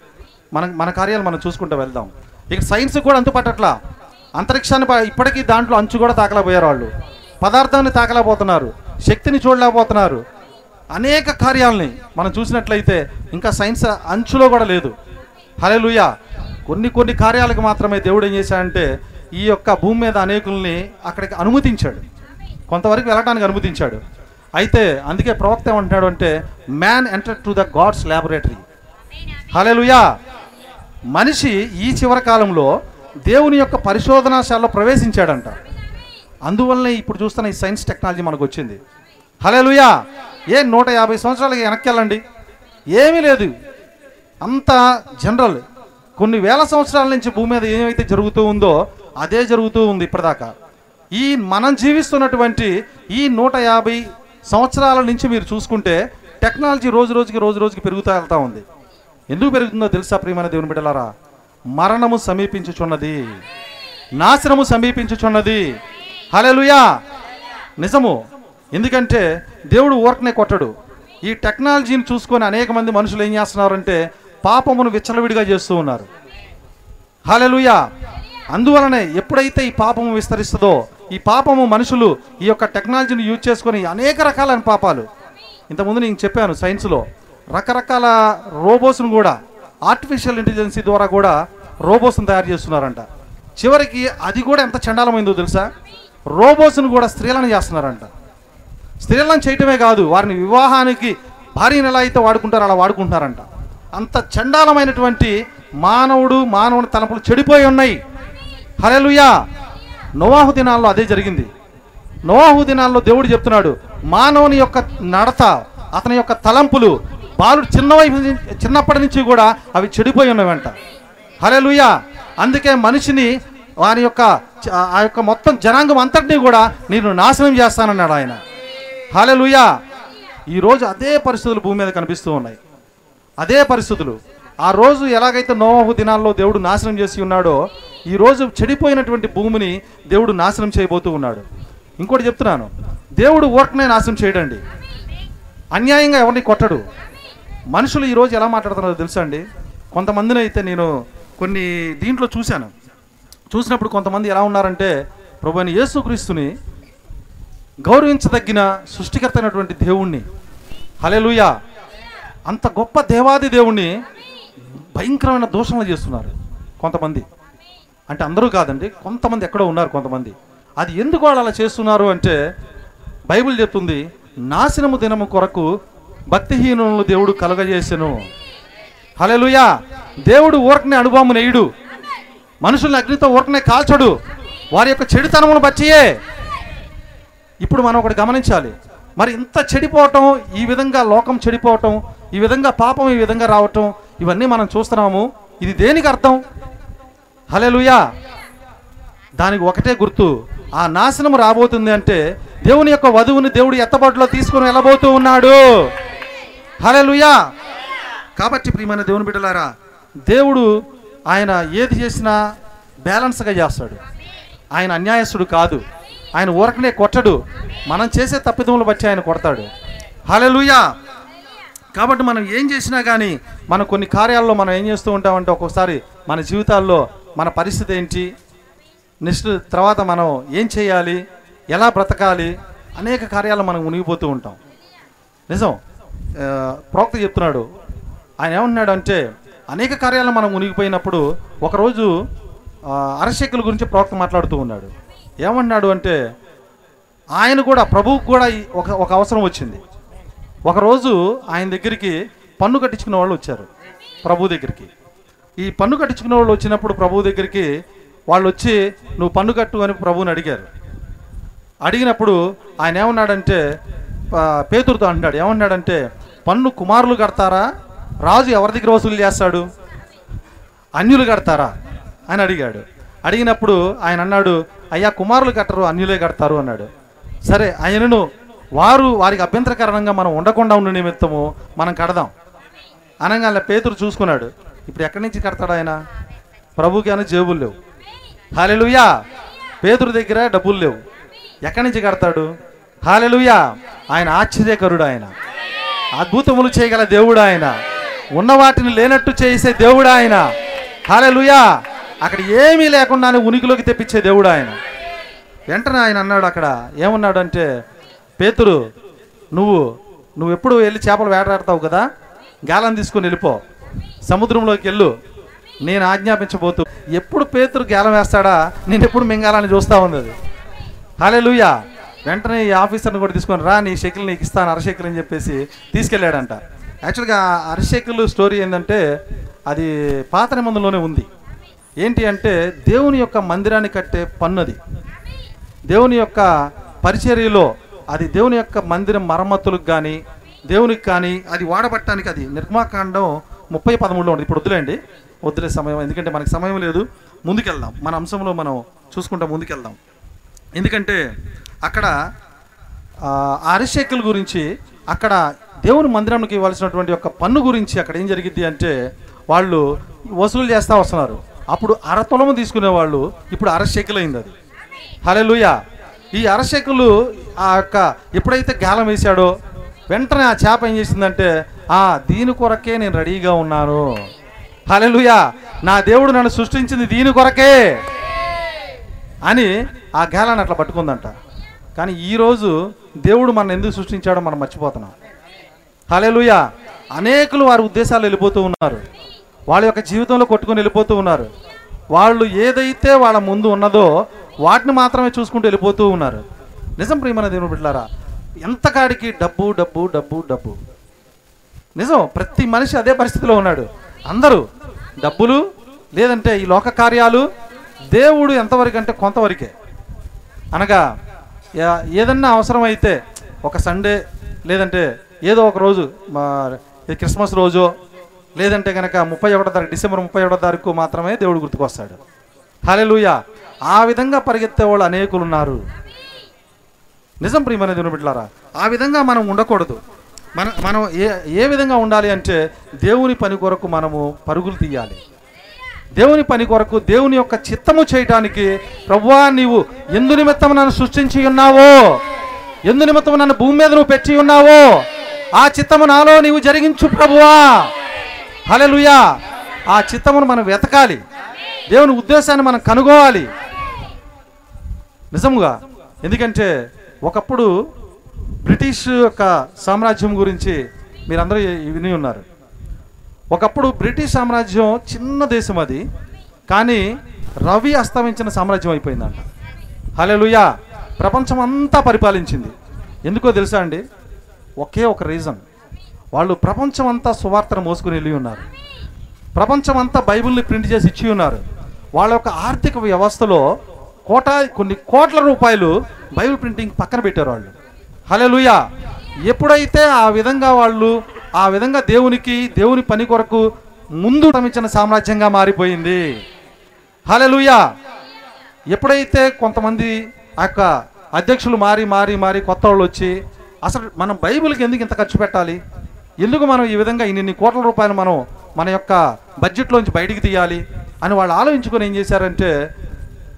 మన మన కార్యాలు మనం చూసుకుంటూ వెళ్దాం. ఇక సైన్స్ కూడా అంతుపట్టట్లా. అంతరిక్షాన్ని ఇప్పటికీ దాంట్లో అంచు కూడా తాకలేకపోయారు వాళ్ళు. పదార్థాన్ని తాకలేకపోతున్నారు. శక్తిని చూడలేకపోతున్నారు. అనేక కార్యాలని మనం చూసినట్లయితే ఇంకా సైన్స్ అంచులో కూడా లేదు. హల్లెలూయా! కొన్ని కొన్ని కార్యాలకు మాత్రమే దేవుడు ఏం చేశాడంటే ఈ యొక్క భూమి మీద అనేకుల్ని అక్కడికి అనుమతించాడు. కొంతవరకు వెళ్ళడానికి అనుమతించాడు. అయితే అందుకే ప్రవక్త ఏమంటున్నాడు అంటే man enter to the God's laboratory hallelujah! మనిషి ఈ చివరి కాలంలో దేవుని యొక్క పరిశోధనాశాలలో ప్రవేశించాడంట. అందువల్లనే ఇప్పుడు చూస్తున్న ఈ సైన్స్ టెక్నాలజీ మనకు వచ్చింది. హల్లెలూయా! ఏ నూట యాభై సంవత్సరాలకి వెనక్కి వెళ్ళండి ఏమీ లేదు. అంత జనరల్. కొన్ని వేల సంవత్సరాల నుంచి భూమి మీద ఏమైతే జరుగుతూ ఉందో అదే జరుగుతూ ఉంది ఇప్పటిదాకా. ఈ మనం జీవిస్తున్నటువంటి ఈ నూట యాభై సంవత్సరాల నుంచి మీరు చూసుకుంటే టెక్నాలజీ రోజు రోజుకి రోజు రోజుకి పెరుగుతూ వెళ్తూ ఉంది. ఎందుకు పెరుగుతుందో తెలుసా ప్రియమైన దేవుని బిడ్డలారా? మరణము సమీపించుచున్నది. నాశనము సమీపించుచున్నది. హల్లెలూయా. నిజము. ఎందుకంటే దేవుడు ఊరకనే కొట్టడు. ఈ టెక్నాలజీని చూసుకొని అనేక మంది మనుషులు ఏం చేస్తున్నారంటే పాపమును విచ్చలవిడిగా చేస్తూ ఉన్నారు. హల్లెలూయా. అందువలనే ఎప్పుడైతే ఈ పాపము విస్తరిస్తుందో ఈ పాపము మనుషులు ఈ యొక్క టెక్నాలజీని యూజ్ చేసుకొని అనేక రకాలైన పాపాలు. ఇంతకుముందు నేను చెప్పాను సైన్స్లో రకరకాల రోబోస్ను కూడా ఆర్టిఫిషియల్ ఇంటెలిజెన్సీ ద్వారా కూడా రోబోస్ని తయారు చేస్తున్నారంట. చివరికి అది కూడా ఎంత చండాలమైందో తెలుసా? రోబోస్ను కూడా స్త్రీలను చేస్తున్నారంట. స్త్రీలను చేయటమే కాదు వారిని వివాహానికి భార్యను ఎలా అయితే వాడుకుంటారో అలా వాడుకుంటున్నారంట. అంత చండాలమైనటువంటి మానవుడు మానవుని తలపులు చెడిపోయి ఉన్నాయి. హల్లెలూయా! నోవాహు దినాల్లో అదే జరిగింది. నోవాహు దినాల్లో దేవుడు చెప్తున్నాడు మానవుని యొక్క నడత అతని యొక్క తలంపులు బాలుడు చిన్న వయసు నుంచి- చిన్నప్పటి నుంచి కూడా అవి చెడిపోయి ఉన్నవంట. హల్లెలూయా. అందుకే మనిషిని వారి యొక్క ఆ యొక్క మొత్తం జనాంగం అంతటినీ కూడా నేను నాశనం చేస్తానన్నాడు ఆయన. హల్లెలూయా. ఈరోజు అదే పరిస్థితులు భూమి మీద కనిపిస్తూ ఉన్నాయి. అదే పరిస్థితులు. ఆ రోజు ఎలాగైతే నోవహు దినాల్లో దేవుడు నాశనం చేసి ఉన్నాడో ఈ రోజు చెడిపోయినటువంటి భూమిని దేవుడు నాశనం చేయబోతూ ఉన్నాడు. ఇంకోటి చెప్తున్నాను. దేవుడు ఊరకనే నాశనం చేయడండి. అన్యాయంగా ఎవరిని కొట్టడు. మనుషులు ఈరోజు ఎలా మాట్లాడుతున్నారో తెలుసా అండి? కొంతమందిని అయితే నేను కొన్ని దీంట్లో చూశాను. చూసినప్పుడు కొంతమంది ఎలా ఉన్నారంటే ప్రభు అని యేసుక్రీస్తుని గౌరవించదగిన సృష్టికర్త అయినటువంటి దేవుణ్ణి. హలెలుయా అంత గొప్ప దేవాది దేవుణ్ణి భయంకరమైన దోషణలు చేస్తున్నారు కొంతమంది. అంటే అందరూ కాదండి కొంతమంది ఎక్కడో ఉన్నారు కొంతమంది. అది ఎందుకు వాళ్ళు అలా చేస్తున్నారు అంటే బైబిల్ చెప్తుంది నాశనము దినము కొరకు భక్తిహీనులను దేవుడు కలుగజేసెను. హలెలుయా దేవుడు ఊరకనే అనుభవం నేయుడు మనుషుల్ని అగ్నితో ఊరకనే కాల్చడు. వారి యొక్క చెడుతనమును బచ్చియే ఇప్పుడు మనం ఒకటి గమనించాలి. మరి ఇంత చెడిపోవటం ఈ విధంగా లోకం చెడిపోవటం ఈ విధంగా పాపం ఈ విధంగా రావటం ఇవన్నీ మనం చూస్తున్నాము. ఇది దేనికి అర్థం? హలెలుయా దానికి ఒకటే గుర్తు. ఆ నాశనం రాబోతుంది అంటే దేవుని యొక్క వధువుని దేవుడు ఎత్తబాటులో తీసుకుని వెళ్ళబోతూ ఉన్నాడు. హలెలుయా కాబట్టి ప్రియమైన దేవుని బిడ్డలారా దేవుడు ఆయన ఏది చేసినా బ్యాలెన్స్గా చేస్తాడు. ఆయన అన్యాయస్తుడు కాదు. ఆయన ఊరకనే కొట్టడు. మనం చేసే తప్పిదములు బట్టి ఆయన కొడతాడు. హలెలుయా కాబట్టి మనం ఏం చేసినా కానీ మన కొన్ని కార్యాల్లో మనం ఏం చేస్తూ ఉంటామంటే ఒక్కోసారి మన జీవితాల్లో మన పరిస్థితి ఏంటి? నెక్స్ట్ తర్వాత మనం ఏం చేయాలి? ఎలా బ్రతకాలి? అనేక కార్యాలు మనం మునిగిపోతూ ఉంటాం. నిజం? ప్రవక్త చెప్తున్నాడు ఆయన ఏమన్నాడు అంటే అనేక కార్యాలు మనం మునిగిపోయినప్పుడు ఒకరోజు ఆ, అరశకుల గురించి ప్రవక్త మాట్లాడుతూ ఉన్నాడు. ఏమన్నాడు అంటే ఆయన కూడా ప్రభువుకు కూడా ఒక ఒక అవసరం వచ్చింది. ఒకరోజు ఆయన దగ్గరికి పన్ను కట్టించుకున్న వాళ్ళు వచ్చారు ప్రభు దగ్గరికి. ఈ పన్ను కట్టించుకున్న వాళ్ళు వచ్చినప్పుడు ప్రభు దగ్గరికి వాళ్ళు వచ్చి నువ్వు పన్ను కట్టు అని ప్రభువుని అడిగారు. అడిగినప్పుడు ఆయన ఏమన్నాడంటే పేతురుతో అంటున్నాడు ఏమన్నాడంటే పన్ను కుమారులు కడతారా? రాజు ఎవరి దగ్గర వసూలు చేస్తాడు? అన్యులు కడతారా? అని అడిగాడు. అడిగినప్పుడు ఆయన అన్నాడు అయ్యా కుమారులు కట్టరు అన్యులే కడతారు అన్నాడు. సరే ఆయనను వారు వారికి అభ్యంతరకరణంగా మనం ఉండకుండా ఉన్న నిమిత్తము మనం కడదాం. అనగానే పేతురు చూసుకున్నాడు. ఇప్పుడు ఎక్కడి నుంచి కడతాడు ఆయన? ప్రభుకి అని జేబులు లేవు. హాలెలుయా! పేతురు దగ్గర డబ్బులు లేవు. ఎక్కడి నుంచి కడతాడు? హాలెలుయా! ఆయన ఆశ్చర్యకరుడు ఆయన. అద్భుతములు చేయగల దేవుడు ఆయన. ఉన్న వాటిని లేనట్టు చేసే దేవుడు ఆయన. హాలెలుయా అక్కడ ఏమీ లేకుండానే ఉనికిలోకి తెప్పించే దేవుడు ఆయన. వెంటనే ఆయన అన్నాడు అక్కడ ఏమన్నాడు అంటే పేతురు నువ్వు నువ్వు ఎప్పుడు వెళ్ళి చేపలు వేటాడతావు కదా? గాలం తీసుకుని వెళ్ళిపో. సముద్రంలోకి వెళ్ళు. నేను ఆజ్ఞాపించబోతూ ఎప్పుడు పేతురు గాలం వేస్తాడా? నేను ఎప్పుడు మింగాలని చూస్తూ ఉంది అది హాలే వెంటనే ఈ ఆఫీసర్ని కూడా తీసుకొని రా నీ షకిల్ నీకు ఇస్తాను అరషెకిల్ అని చెప్పేసి తీసుకెళ్ళాడంట. యాక్చువల్గా అరిషేకులు స్టోరీ ఏంటంటే అది పాత నిబంధనలోనే ఉంది. ఏంటి అంటే దేవుని యొక్క మందిరాన్ని కట్టే పన్ను అది దేవుని యొక్క పరిచర్యలో అది దేవుని యొక్క మందిరం మరమ్మతులకు కానీ దేవునికి కానీ అది వాడబట్టడానికి అది. నిర్మాకాండం ముప్పై పదమూడులో ఉంది ఇప్పుడు వద్దులేండి. వద్దులే సమయం ఎందుకంటే మనకి సమయం లేదు. ముందుకెళ్దాం. మన అంశంలో మనం చూసుకుంటా ముందుకెళ్దాం. ఎందుకంటే అక్కడ ఆ అరిషేకుల గురించి అక్కడ దేవుని మందిరానికి ఇవ్వాల్సినటువంటి యొక్క పన్ను గురించి అక్కడ ఏం జరిగింది అంటే వాళ్ళు వసూలు చేస్తూ వస్తున్నారు. అప్పుడు అరతులము తీసుకునే వాళ్ళు ఇప్పుడు అరశేకులు అయింది అది. హలెలుయ ఈ అరశేకులు ఆ యొక్క ఎప్పుడైతే గాలం వేశాడో వెంటనే ఆ చేప ఏం చేసిందంటే ఆ దీని కొరకే నేను రెడీగా ఉన్నాను. హలెలుయ నా దేవుడు నన్ను సృష్టించింది దీని కొరకే. అని ఆ గాలాన్ని అట్లా పట్టుకుందంట. కానీ ఈరోజు దేవుడు మన ఎందుకు సృష్టించాడో మనం మర్చిపోతున్నాం. హలేలుయ అనేకులు వారి ఉద్దేశాలు వెళ్ళిపోతూ ఉన్నారు. వాళ్ళ యొక్క జీవితంలో కొట్టుకొని వెళ్ళిపోతూ ఉన్నారు. వాళ్ళు ఏదైతే వాళ్ళ ముందు ఉన్నదో వాటిని మాత్రమే చూసుకుంటూ వెళ్ళిపోతూ ఉన్నారు. నిజం ప్రియమైన దేవుని బిడ్డారా ఎంత కాడికి డబ్బు డబ్బు డబ్బు డబ్బు. నిజం ప్రతి మనిషి అదే పరిస్థితిలో ఉన్నాడు. అందరూ డబ్బులు లేదంటే ఈ లోక కార్యాలు దేవుడు ఎంతవరకు అంటే కొంతవరకే. అనగా ఏ- ఏదన్నా అవసరమైతే ఒక సండే లేదంటే ఏదో ఒక రోజు మా ఇది క్రిస్మస్ రోజు లేదంటే కనుక ముప్పై ఒకటో తారీఖు డిసెంబర్ ముప్పై ఒకటో తారీఖు మాత్రమే దేవుడు గుర్తుకొస్తాడు. హల్లెలూయా! ఆ విధంగా పరిగెత్తే వాళ్ళు అనేకులు ఉన్నారు నిజం ప్రియమైన దేవుని బిడ్డలారా ఆ విధంగా మనం ఉండకూడదు. మన మనం ఏ ఏ విధంగా ఉండాలి అంటే దేవుని పని కొరకు మనము పరుగులు తీయాలి. దేవుని పని కొరకు దేవుని యొక్క చిత్తము చేయటానికి ప్రభువా నీవు ఎందు నిమిత్తం నన్ను సృష్టించి ఉన్నావో? ఎందు నిమిత్తం నన్ను భూమి మీద నువ్వు పెట్టి ఉన్నావో? ఆ చిత్తము నాలో నీవు జరిగించు ప్రభువా. హలెలుయా ఆ చిత్తమును మనం వెతకాలి. దేవుని ఉద్దేశాన్ని మనం కనుగోవాలి. నిజముగా ఎందుకంటే ఒకప్పుడు బ్రిటిష్ యొక్క సామ్రాజ్యం గురించి మీరందరూ విని ఉన్నారు. ఒకప్పుడు బ్రిటిష్ సామ్రాజ్యం చిన్న దేశం అది కానీ రవి అస్తమించిన సామ్రాజ్యం అయిపోయిందంట. హలెలుయా ప్రపంచం అంతా పరిపాలించింది. ఎందుకో తెలుసా అండి? ఒకే ఒక రీజన్ వాళ్ళు ప్రపంచం అంతా సువార్తను మోసుకుని వెళ్ళి ఉన్నారు. ప్రపంచం అంతా బైబిల్ని ప్రింట్ చేసి ఇచ్చి ఉన్నారు. వాళ్ళ యొక్క ఆర్థిక వ్యవస్థలో కోట కొన్ని కోట్ల రూపాయలు బైబిల్ ప్రింటింగ్ పక్కన పెట్టారు వాళ్ళు. హలెలుయా ఎప్పుడైతే ఆ విధంగా వాళ్ళు ఆ విధంగా దేవునికి దేవుని పని కొరకు ముందు తమించిన సామ్రాజ్యంగా మారిపోయింది. హలెలుయా ఎప్పుడైతే కొంతమంది ఆ యొక్క అధ్యక్షులు మారి మారి మారి కొత్త వాళ్ళు వచ్చి అసలు మనం బైబిల్కి ఎందుకు ఇంత ఖర్చు పెట్టాలి? ఎందుకు మనం ఈ విధంగా ఇన్ని కోట్ల రూపాయలు మనం మన యొక్క బడ్జెట్లోంచి బయటికి తీయాలి? అని వాళ్ళు ఆలోచించుకొని ఏం చేశారంటే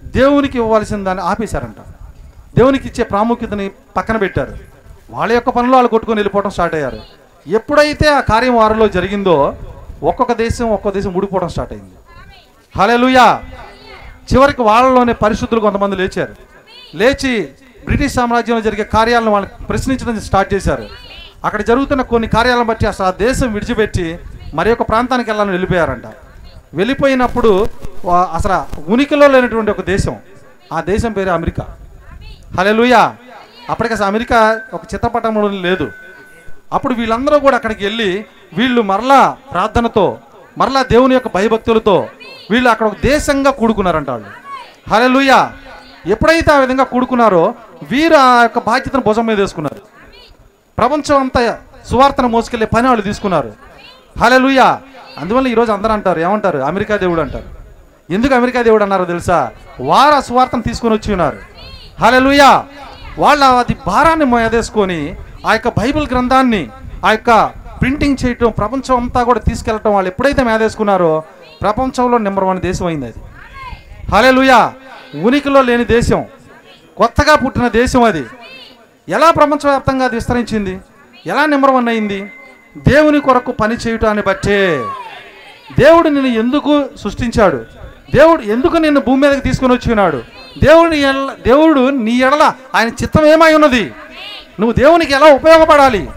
దేవునికి ఇవ్వాల్సిన దాన్ని ఆపేశారంట. దేవునికి ఇచ్చే ప్రాముఖ్యతని పక్కన పెట్టారు. వాళ్ళ యొక్క పనులు వాళ్ళు కొట్టుకొని వెళ్ళిపోవడం స్టార్ట్ అయ్యారు. ఎప్పుడైతే ఆ కార్యం వారంలో జరిగిందో ఒక్కొక్క దేశం ఒక్కొక్క దేశం ఊడిపోవడం స్టార్ట్ అయింది. హలే చివరికి వాళ్ళలోనే పరిశుద్ధులు కొంతమంది లేచారు. లేచి బ్రిటిష్ సామ్రాజ్యంలో జరిగే కార్యాలను వాళ్ళు ప్రశ్నించడం స్టార్ట్ చేశారు. అక్కడ జరుగుతున్న కొన్ని కార్యాలను బట్టి అసలు ఆ దేశం విడిచిపెట్టి మరి ఒక ప్రాంతానికి వెళ్ళాలని వెళ్ళిపోయారంట. వెళ్ళిపోయినప్పుడు అసలు ఉనికిలో లేనటువంటి ఒక దేశం. ఆ దేశం పేరు అమెరికా. హలెలుయా అప్పటికి అసలు అమెరికా ఒక చిత్రపటంలో లేదు. అప్పుడు వీళ్ళందరూ కూడా అక్కడికి వెళ్ళి వీళ్ళు మరలా ప్రార్థనతో మరలా దేవుని యొక్క భయభక్తులతో వీళ్ళు అక్కడ ఒక దేశంగా కూడుకున్నారంట వాళ్ళు. హలెలుయా ఎప్పుడైతే ఆ విధంగా కూడుకున్నారో వీరు ఆ యొక్క బాధ్యతను భుజం మీద వేసుకున్నారు. ప్రపంచం అంతా సువార్తను మోసుకెళ్ళే పని వాళ్ళు తీసుకున్నారు. హలెలుయా అందువల్ల ఈరోజు అందరూ అంటారు ఏమంటారు? అమెరికా దేవుడు అంటారు. ఎందుకు అమెరికా దేవుడు అన్నారో తెలుసా? వారు ఆ సువార్తను తీసుకొని వచ్చి ఉన్నారు. హలెలుయా వాళ్ళ అది భారాన్ని మోయదేసుకొని ఆ యొక్క బైబిల్ గ్రంథాన్ని ఆ యొక్క ప్రింటింగ్ చేయటం ప్రపంచం అంతా కూడా తీసుకెళ్ళటం వాళ్ళు ఎప్పుడైతే మేదేసుకున్నారో ప్రపంచంలో నెంబర్ వన్ దేశం అయింది అది. హలెలుయా ఉనికిలో లేని దేశం. కొత్తగా పుట్టిన దేశం అది. ఎలా ప్రపంచవ్యాప్తంగా అది విస్తరించింది? ఎలా నెంబర్ వన్ అయింది? దేవుని కొరకు పని చేయటాన్ని బట్టే దేవుడు నిన్ను ఎందుకు సృష్టించాడు? దేవుడు ఎందుకు నిన్ను భూమి మీదకి తీసుకొని వచ్చి ఉన్నాడు? దేవుడు దేవుడు నీ ఎడల ఆయన చిత్తం ఏమై ఉన్నది? నువ్వు దేవునికి ఎలా ఉపయోగపడాలి?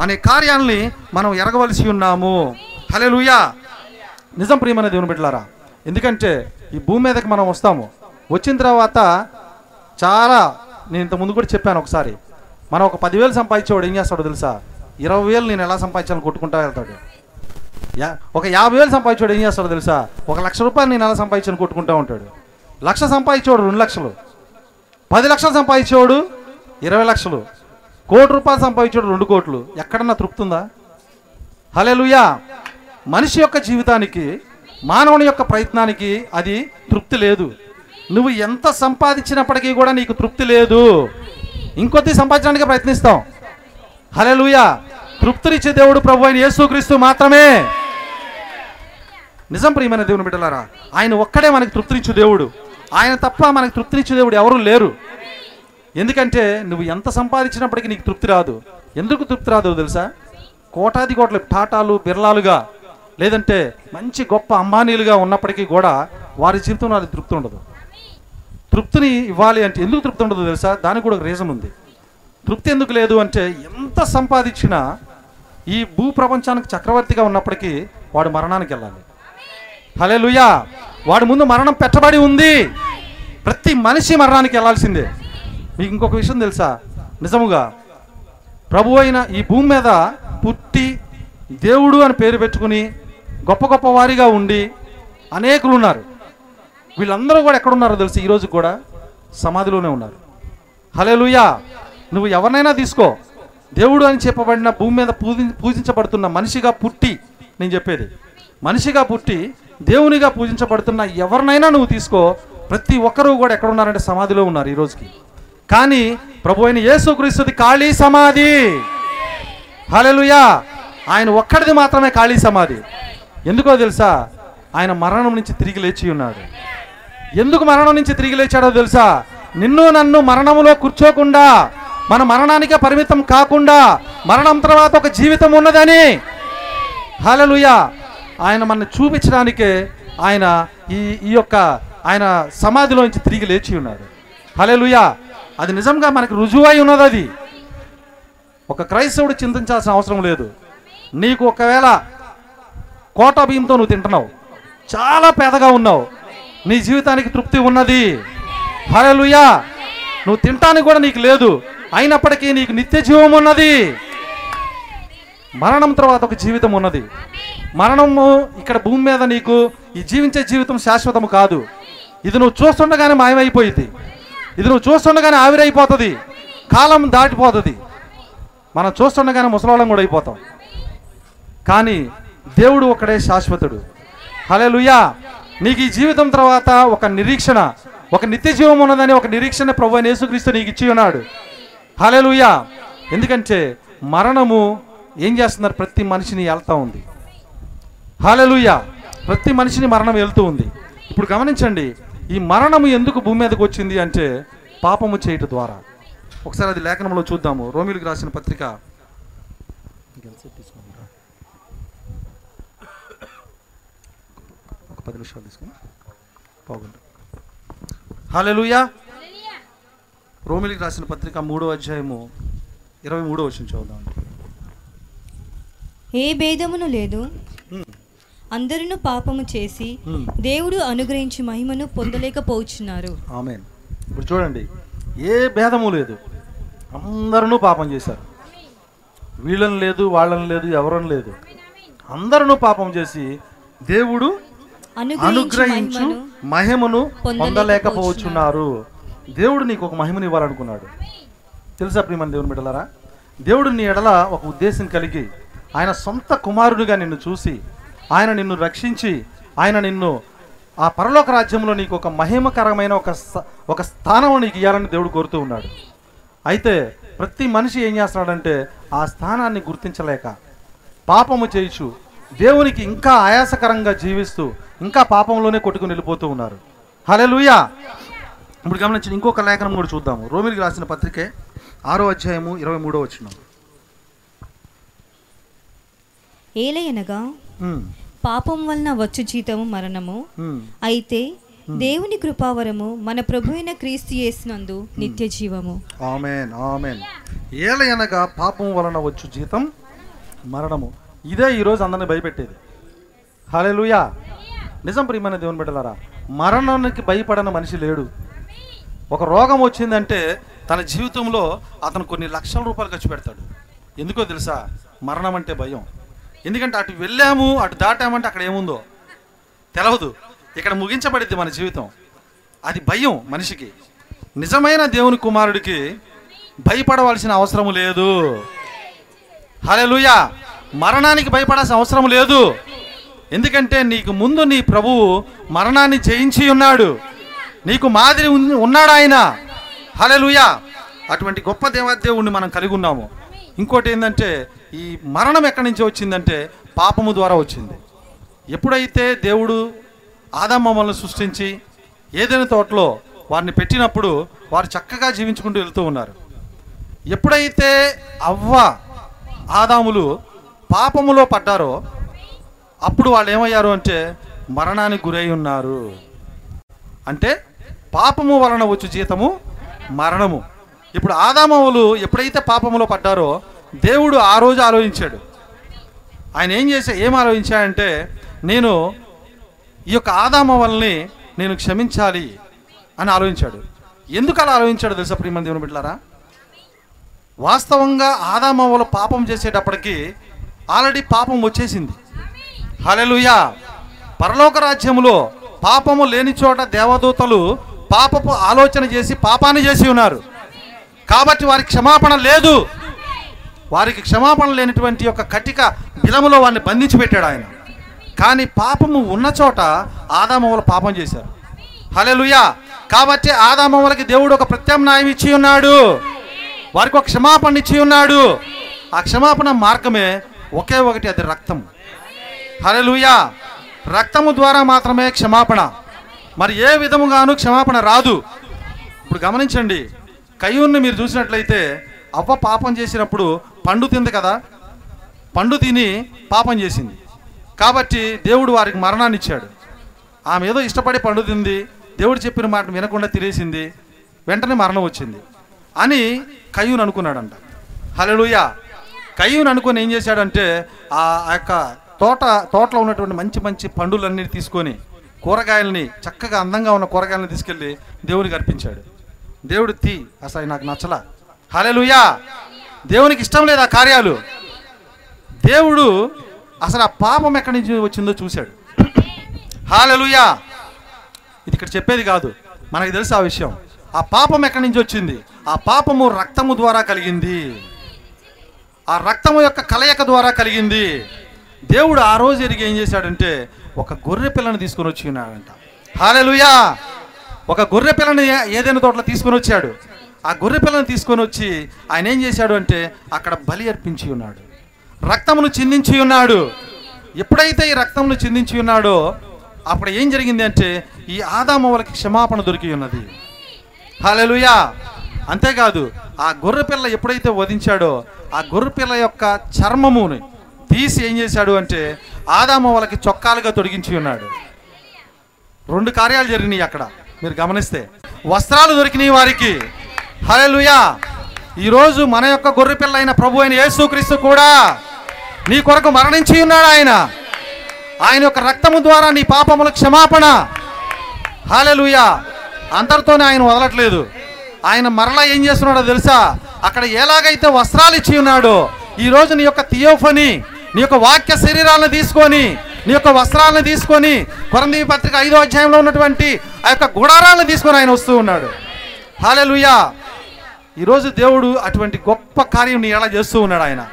అనే కార్యాలని మనం ఎరగవలసి ఉన్నాము. హలెలుయా నిజం ప్రియమైన దేవుని బిడ్డలారా ఎందుకంటే ఈ భూమి మీదకి మనం వస్తాము. వచ్చిన తర్వాత చాలా నేను ఇంత ముందు కూడా చెప్పాను ఒకసారి. మనం ఒక పదివేలు సంపాదించేవాడు ఏం చేస్తాడో తెలుసా? ఇరవై వేలు నేను ఎలా సంపాదించాలని కొట్టుకుంటా వెళ్తాడు. యా ఒక యాభై వేలు సంపాదించాడు ఏం చేస్తాడో తెలుసా? ఒక లక్ష రూపాయలు నేను ఎలా సంపాదించాలని కొట్టుకుంటా ఉంటాడు. లక్ష సంపాదించేవాడు రెండు లక్షలు. పది లక్షలు సంపాదించేవాడు ఇరవై లక్షలు. కోటి రూపాయలు సంపాదించేవాడు రెండు కోట్లు. ఎక్కడన్నా తృప్తి ఉందా హలెలుయా మనిషి యొక్క జీవితానికి మానవుని యొక్క ప్రయత్నానికి అది తృప్తి లేదు. నువ్వు ఎంత సంపాదించినప్పటికీ కూడా నీకు తృప్తి లేదు. ఇంకొద్ది సంపాదించడానికి ప్రయత్నిస్తాం. హలెలుయా తృప్తినిచ్చే దేవుడు ప్రభు అయిన యేసుక్రీస్తు మాత్రమే. నిజం ప్రియమైన దేవుని బిడ్డలారా ఆయన ఒక్కడే మనకు తృప్తినిచ్చు దేవుడు. ఆయన తప్ప మనకు తృప్తినిచ్చే దేవుడు ఎవరూ లేరు. ఎందుకంటే నువ్వు ఎంత సంపాదించినప్పటికీ నీకు తృప్తి రాదు. ఎందుకు తృప్తి రాదు తెలుసా? కోటాది కోట్ల టాటాలు బిర్లాలుగా లేదంటే మంచి గొప్ప అంబానీలుగా ఉన్నప్పటికీ కూడా వారి జీవితంలో అది తృప్తి ఉండదు. తృప్తిని ఇవ్వాలి అంటే ఎందుకు తృప్తి ఉండదు తెలుసా? దానికి కూడా ఒక రీజన్ ఉంది. తృప్తి ఎందుకు లేదు అంటే ఎంత సంపాదించినా ఈ భూ ప్రపంచానికి చక్రవర్తిగా ఉన్నప్పటికీ వాడు మరణానికి వెళ్ళాలి. హలే వాడి ముందు మరణం పెట్టబడి ఉంది. ప్రతి మనిషి మరణానికి వెళ్ళాల్సిందే. మీకు ఇంకొక విషయం తెలుసా? నిజముగా ప్రభు అయిన ఈ భూమి మీద పుట్టి దేవుడు అని పేరు పెట్టుకుని గొప్ప గొప్ప వారిగా ఉండి అనేకులు ఉన్నారు. వీళ్ళందరూ కూడా ఎక్కడున్నారో తెలుసు ఈరోజు కూడా సమాధిలోనే ఉన్నారు. హలేలుయా నువ్వు ఎవరినైనా తీసుకో. దేవుడు అని చెప్పబడిన భూమి మీద పూజి పూజించబడుతున్న మనిషిగా పుట్టి నేను చెప్పేది మనిషిగా పుట్టి దేవునిగా పూజించబడుతున్న ఎవరినైనా నువ్వు తీసుకో. ప్రతి ఒక్కరూ కూడా ఎక్కడ ఉన్నారంటే సమాధిలో ఉన్నారు ఈ రోజుకి. కానీ ప్రభు అయిన యేసుక్రీస్తుది ఖాళీ సమాధి. హలెలుయా ఆయన ఒక్కడిది మాత్రమే ఖాళీ సమాధి. ఎందుకో తెలుసా? ఆయన మరణం నుంచి తిరిగి లేచి ఉన్నాడు. ఎందుకు మరణం నుంచి తిరిగి లేచాడో తెలుసా? నిన్ను నన్ను మరణములో కూర్చోకుండా మన మరణానికే పరిమితం కాకుండా మరణం తర్వాత ఒక జీవితం ఉన్నదని. హలలుయ ఆయన మన చూపించడానికే ఆయన ఈ ఈ యొక్క ఆయన సమాధిలోంచి తిరిగి లేచి ఉన్నాడు హలలుయ అది నిజంగా మనకు రుజువై ఉన్నది అది. ఒక క్రైస్తవుడు చింతించాల్సిన అవసరం లేదు. నీకు ఒకవేళ కోట బియ్యంతో నువ్వు తింటున్నావు. చాలా పేదగా ఉన్నావు. నీ జీవితానికి తృప్తి ఉన్నది. హరలుయా నువ్వు తినటానికి కూడా నీకు లేదు. అయినప్పటికీ నీకు నిత్య జీవం ఉన్నది. మరణం తర్వాత ఒక జీవితం ఉన్నది. మరణము ఇక్కడ భూమి మీద నీకు ఈ జీవించే జీవితం శాశ్వతము కాదు. ఇది నువ్వు చూస్తుండగానే మాయమైపోయింది ఇది నువ్వు చూస్తుండగానే ఆవిరైపోతుంది. కాలం దాటిపోతుంది. మనం చూస్తుండగానే ముసలాళ్ళం కూడా అయిపోతాం. కానీ దేవుడు ఒకడే శాశ్వతుడు. హల్లెలూయా. నీకు ఈ జీవితం తర్వాత ఒక నిరీక్షణ ఒక నిత్య జీవం ఉన్నదని ఒక నిరీక్షణ ప్రభు యేసుక్రీస్తు నీకు ఇచ్చి ఉన్నాడు. హాలేలుయా ఎందుకంటే మరణము ఏం చేస్తున్నారు? ప్రతి మనిషిని వెళ్తూ ఉంది. హల్లెలూయా. ప్రతి మనిషిని మరణం వెళ్తూ ఉంది. ఇప్పుడు గమనించండి ఈ మరణము ఎందుకు భూమి మీదకి వచ్చింది అంటే పాపము చేయట ద్వారా. ఒకసారి అది లేఖనంలో చూద్దాము. రోమిలకు రాసిన పత్రిక ఒక పది నిమిషాలు తీసుకుని బాగుంది హల్లెలూయా. రోమిలికి రాసిన పత్రిక మూడో అధ్యాయము ఇరవై మూడో వచ్చిన చూద్దాం ఏ భేదమును లేదు. అందరును పాపము చేసి. దేవుడు అనుగ్రహించి మహిమను పొందలేకపోవచ్చున్నారు ఆమెన్. ఇప్పుడు చూడండి ఏ భేదము లేదు. అందరూ పాపం చేశారు. వీళ్ళని లేదు వాళ్ళని లేదు ఎవరని లేదు. అందరూ పాపం చేసి దేవుడు అనుగ్రహించు మహిమను పొందలేకపోవచ్చున్నారు. దేవుడు నీకు ఒక మహిమని ఇవ్వాలనుకున్నాడు. తెలుసా ప్రియమని దేవుని బిడ్డలారా? దేవుడు నీ ఎడల ఒక ఉద్దేశం కలిగి ఆయన సొంత కుమారుడిగా నిన్ను చూసి ఆయన నిన్ను రక్షించి ఆయన నిన్ను ఆ పరలోక రాజ్యంలో నీకు ఒక మహిమకరమైన ఒక ఒక స్థానం నీకు ఇవ్వాలని దేవుడు కోరుతూ ఉన్నాడు. అయితే ప్రతి మనిషి ఏం చేస్తున్నాడంటే ఆ స్థానాన్ని గుర్తించలేక పాపము చేయుచు దేవునికి ఇంకా ఆయాసకరంగా జీవిస్తూ ఇంకా పాపంలోనే కొట్టుకుని వెళ్ళిపోతూ ఉన్నారు. హల్లెలూయా. ఇప్పుడు గమనించిన ఇంకొక లేఖనం కూడా చూద్దాము. రోమిలికి రాసిన పత్రికే ఆరో అధ్యాయము ఇరవై మూడో వచ్చిన ఏలయనగా పాపం వలన వచ్చు జీతము మరణము. అయితే దేవుని కృపావరము మన ప్రభు అయిన క్రీస్తు యేసునందు నిత్య జీవము. Amen amen. ఏలయనగా పాపం వలన వచ్చు జీతం మరణము. ఇదే ఈరోజు అందరిని భయపెట్టేది. హల్లెలూయా. నిజం ప్రియమైన దేవుని బిడ్డలారా మరణానికి భయపడని మనిషి లేడు. ఒక రోగం వచ్చిందంటే తన జీవితంలో అతను కొన్ని లక్షల రూపాయలు ఖర్చు పెడతాడు. ఎందుకో తెలుసా? మరణం అంటే భయం. ఎందుకంటే అటు వెళ్ళాము అటు దాటామంటే అక్కడ ఏముందో? తెలవదు. ఇక్కడ ముగించబడిద్ది మన జీవితం. అది భయం మనిషికి. నిజమైన దేవుని కుమారుడికి భయపడవలసిన అవసరం లేదు. హల్లెలూయా. మరణానికి భయపడాల్సిన అవసరం లేదు. ఎందుకంటే నీకు ముందు నీ ప్రభువు మరణాన్ని చేయించి ఉన్నాడు. నీకు మాదిరి ఉన్నాడు ఆయన. హల్లెలూయా. అటువంటి గొప్ప దేవాదేవుణ్ణి మనం కలిగి ఉన్నాము. ఇంకోటి ఏంటంటే ఈ మరణం ఎక్కడి నుంచి వచ్చిందంటే పాపము ద్వారా వచ్చింది. ఎప్పుడైతే దేవుడు ఆదమ్మమ్మలను సృష్టించి ఏదైనా తోటలో వారిని పెట్టినప్పుడు వారు చక్కగా జీవించుకుంటూ వెళ్తూ ఉన్నారు. ఎప్పుడైతే అవ్వ ఆదాములు పాపములో పడ్డారో అప్పుడు వాళ్ళు ఏమయ్యారు అంటే మరణానికి గురై ఉన్నారు. అంటే పాపము వలన వచ్చు జీతము మరణము. ఇప్పుడు ఆదామవులు ఎప్పుడైతే పాపములో పడ్డారో దేవుడు ఆ రోజు ఆలోచించాడు. ఆయన ఏం చేసా ఏం ఆలోచించాడంటే నేను ఈ యొక్క ఆదామవల్ని నేను క్షమించాలి అని ఆలోచించాడు. ఎందుకు అలా ఆలోచించాడు తెలుసా ప్రియమంది దేవుని బిడ్డారా వాస్తవంగా ఆదామవులు పాపం చేసేటప్పటికి ఆల్రెడీ పాపం వచ్చేసింది. హలెలుయా పరలోక రాజ్యములో పాపము లేని చోట దేవదూతలు పాపపు ఆలోచన చేసి పాపాన్ని చేసి ఉన్నారు. కాబట్టి వారికి క్షమాపణ లేదు. వారికి క్షమాపణ లేనటువంటి యొక్క కటిక బిలములో వారిని బంధించి పెట్టాడు ఆయన. కానీ పాపము ఉన్న చోట ఆదామవులు పాపం చేశారు. హలెలుయా కాబట్టి ఆదామవులకి దేవుడు ఒక ప్రత్యామ్నాయం ఇచ్చి ఉన్నాడు. వారికి ఒక క్షమాపణ ఇచ్చి ఉన్నాడు. ఆ క్షమాపణ మార్గమే ఒకే ఒకటి అది రక్తం హలెలుయా రక్తము ద్వారా మాత్రమే క్షమాపణ. మరి ఏ విధముగాను క్షమాపణ రాదు. ఇప్పుడు గమనించండి. కయ్యూన్ని మీరు చూసినట్లయితే అవ్వ పాపం చేసినప్పుడు పండు తింది కదా? పండు తిని పాపం చేసింది. కాబట్టి దేవుడు వారికి మరణాన్ని ఇచ్చాడు ఆమె ఏదో ఇష్టపడి పండు తింది. దేవుడు చెప్పిన మాట వినకుండా తినేసింది. వెంటనే మరణం వచ్చింది. అని కయ్యూన్ అనుకున్నాడంట. హలలుయ కయ్యూని అనుకుని ఏం చేశాడంటే ఆ యొక్క తోట తోటలో ఉన్నటువంటి మంచి మంచి పండులన్నీ తీసుకొని కూరగాయలని చక్కగా అందంగా ఉన్న కూరగాయలను తీసుకెళ్ళి దేవునికి అర్పించాడు. దేవుడు తీ అసలు నాకు నచ్చల. హలెలుయా దేవునికి ఇష్టం లేదు ఆ కార్యాలు? దేవుడు అసలు ఆ పాపం ఎక్కడి నుంచి వచ్చిందో చూశాడు. హాలెలుయా ఇది ఇక్కడ చెప్పేది కాదు. మనకి తెలుసు ఆ విషయం. ఆ పాపం ఎక్కడి నుంచి వచ్చింది? ఆ పాపము రక్తము ద్వారా కలిగింది. ఆ రక్తము యొక్క కలయిక ద్వారా కలిగింది. దేవుడు ఆ రోజు ఎరిగి ఏం చేశాడంటే ఒక గొర్రె పిల్లని తీసుకొని వచ్చి ఉన్నాడంట. హాలెలుయా ఒక గొర్రె పిల్లని ఏదైనా తోటలో తీసుకొని వచ్చాడు. ఆ గొర్రె పిల్లని తీసుకొని వచ్చి ఆయన ఏం చేశాడు అంటే అక్కడ బలి అర్పించి ఉన్నాడు. రక్తమును చిందించి ఉన్నాడు. ఎప్పుడైతే ఈ రక్తమును చిందించి ఉన్నాడో అప్పుడు ఏం జరిగింది అంటే ఈ ఆదామవలకి క్షమాపణ దొరికి ఉన్నది హల్లెలూయా! అంతేకాదు ఆ గొర్రె పిల్ల ఎప్పుడైతే వధించాడో ఆ గొర్రె పిల్ల యొక్క చర్మముని తీసి ఏం చేశాడు అంటే ఆదాము వాళ్ళకి చొక్కాలుగా తొడిగించి ఉన్నాడు. రెండు కార్యాలు జరిగినాయి అక్కడ మీరు గమనిస్తే. వస్త్రాలు దొరికినాయి వారికి. హల్లెలూయా. ఈరోజు మన యొక్క గొర్రె పిల్ల అయిన ప్రభు అయిన యేసుక్రీస్తు కూడా నీ కొరకు మరణించి ఉన్నాడు ఆయన. ఆయన యొక్క రక్తము ద్వారా నీ పాపముల క్షమాపణ. హాలెలుయా అందరితోనే ఆయన వదలట్లేదు. ఆయన మరలా ఏం చేస్తున్నాడో తెలుసా? అక్కడ ఎలాగైతే వస్త్రాలు ఇచ్చి ఉన్నాడో ఈ రోజు నీ యొక్క థియోఫనీ నీ యొక్క వాక్య శరీరాలను తీసుకొని నీ యొక్క వస్త్రాలను తీసుకొని కొరంది పత్రిక ఐదో అధ్యాయంలో ఉన్నటువంటి ఆ యొక్క గుడారాలను తీసుకొని ఆయన వస్తూ ఉన్నాడు. హాలెలుయా ఈరోజు దేవుడు అటువంటి గొప్ప కార్యం నీ ఎలా చేస్తూ ఉన్నాడు ఆయన.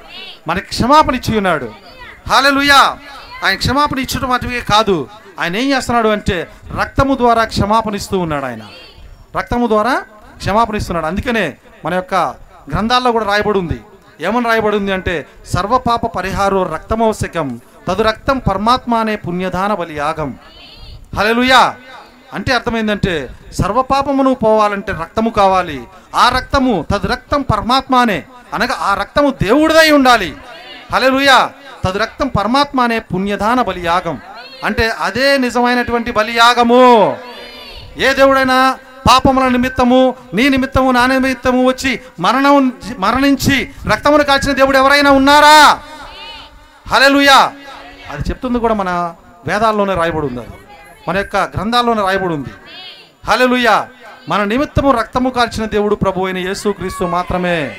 మనకి క్షమాపణ ఇచ్చి ఉన్నాడు. హాలెలుయా ఆయన క్షమాపణ ఇచ్చడం అటువే కాదు ఆయన ఏం చేస్తున్నాడు అంటే రక్తము ద్వారా క్షమాపణ ఇస్తూ ఉన్నాడు ఆయన. రక్తము ద్వారా క్షమాపణ ఇస్తున్నాడు. అందుకనే మన యొక్క గ్రంథాల్లో కూడా రాయబడి ఉంది. ఏమని రాయబడి ఉంది అంటే సర్వపాప పరిహారో రక్తమవశ్యకం తదు రక్తం పరమాత్మ అనే పుణ్యదాన బలి యాగం. హల్లెలూయా! అంటే అర్థమైందంటే సర్వపాపమును పోవాలంటే రక్తము కావాలి. ఆ రక్తము తదు రక్తం పరమాత్మ అనే అనగా ఆ రక్తము దేవుడిదై ఉండాలి. హలెలుయా తదు రక్తం పరమాత్మ అనే పుణ్యదాన బలియాగం అంటే అదే నిజమైనటువంటి బలియాగము ఏ దేవుడైనా పాపముల నిమిత్తము నీ నిమిత్తము నా నిమిత్తము వచ్చి మరణం మరణించి రక్తమును కాల్చిన దేవుడు ఎవరైనా ఉన్నారా? హలెలుయా అది చెప్తుంది కూడా మన వేదాల్లోనే రాయబడి ఉంది అది. మన యొక్క గ్రంథాల్లోనే రాయబడి ఉంది హలెలుయా మన నిమిత్తము రక్తము కాల్చిన దేవుడు ప్రభు అయిన యేసు క్రీస్తు మాత్రమే.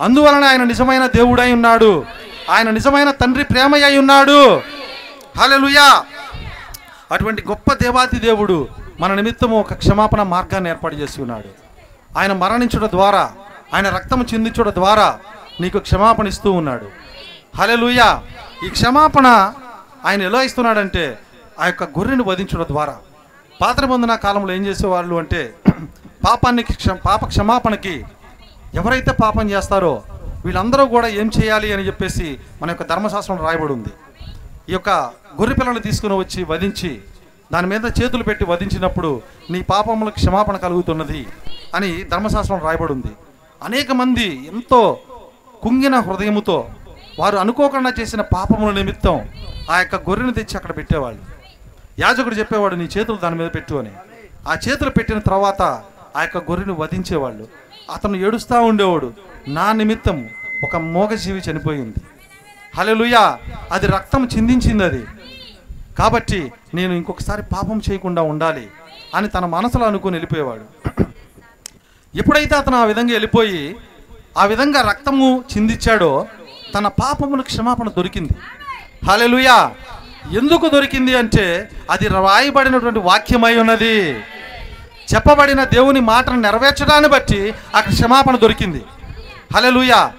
అందువలన ఆయన నిజమైన దేవుడై ఉన్నాడు. ఆయన నిజమైన తండ్రి ప్రేమయ్య ఉన్నాడు. హలెలుయా అటువంటి గొప్ప దేవాతి దేవుడు మన నిమిత్తము ఒక క్షమాపణ మార్గాన్ని ఏర్పాటు చేసి ఉన్నాడు. ఆయన మరణించుట ద్వారా ఆయన రక్తము చిందించుట ద్వారా నీకు క్షమాపణ ఇస్తూ ఉన్నాడు. హలెలుయ ఈ క్షమాపణ ఆయన ఎలా ఇస్తున్నాడంటే ఆ యొక్క గొర్రెను వధించడం ద్వారా. పాత్ర పొందిన కాలంలో ఏం చేసేవాళ్ళు అంటే పాపానికి క్ష పాప క్షమాపణకి ఎవరైతే పాపం చేస్తారో వీళ్ళందరూ కూడా ఏం చేయాలి అని చెప్పేసి మన యొక్క ధర్మశాస్త్రం రాయబడి ఉంది. ఈ యొక్క గొర్రె పిల్లలు తీసుకుని వచ్చి వధించి దాని మీద చేతులు పెట్టి వధించినప్పుడు నీ పాపములకు క్షమాపణ కలుగుతున్నది అని ధర్మశాస్త్రం రాయబడి ఉంది అనేక మంది ఎంతో కుంగిన హృదయముతో వారు అనుకోకుండా చేసిన పాపముల నిమిత్తం ఆ యొక్క గొర్రెను తెచ్చి అక్కడ పెట్టేవాళ్ళు. యాజకుడు చెప్పేవాడు నీ చేతులు దాని మీద పెట్టు అని. ఆ చేతులు పెట్టిన తర్వాత ఆ యొక్క గొర్రెను వధించేవాళ్ళు. అతను ఏడుస్తూ ఉండేవాడు. నా నిమిత్తం ఒక మోగజీవి చనిపోయింది. హలో అది రక్తం చిందించింది అది. కాబట్టి నేను ఇంకొకసారి పాపం చేయకుండా ఉండాలి అని తన మనసులో అనుకుని వెళ్ళిపోయేవాడు. ఎప్పుడైతే అతను ఆ విధంగా వెళ్ళిపోయి ఆ విధంగా రక్తము చిందించాడో తన పాపములకు క్షమాపణ దొరికింది. హల్లెలూయా! ఎందుకు దొరికింది అంటే అది రాయబడినటువంటి వాక్యమై ఉన్నది. చెప్పబడిన దేవుని మాటను నెరవేర్చడాన్ని బట్టి అక్కడ క్షమాపణ దొరికింది. హలెలుయా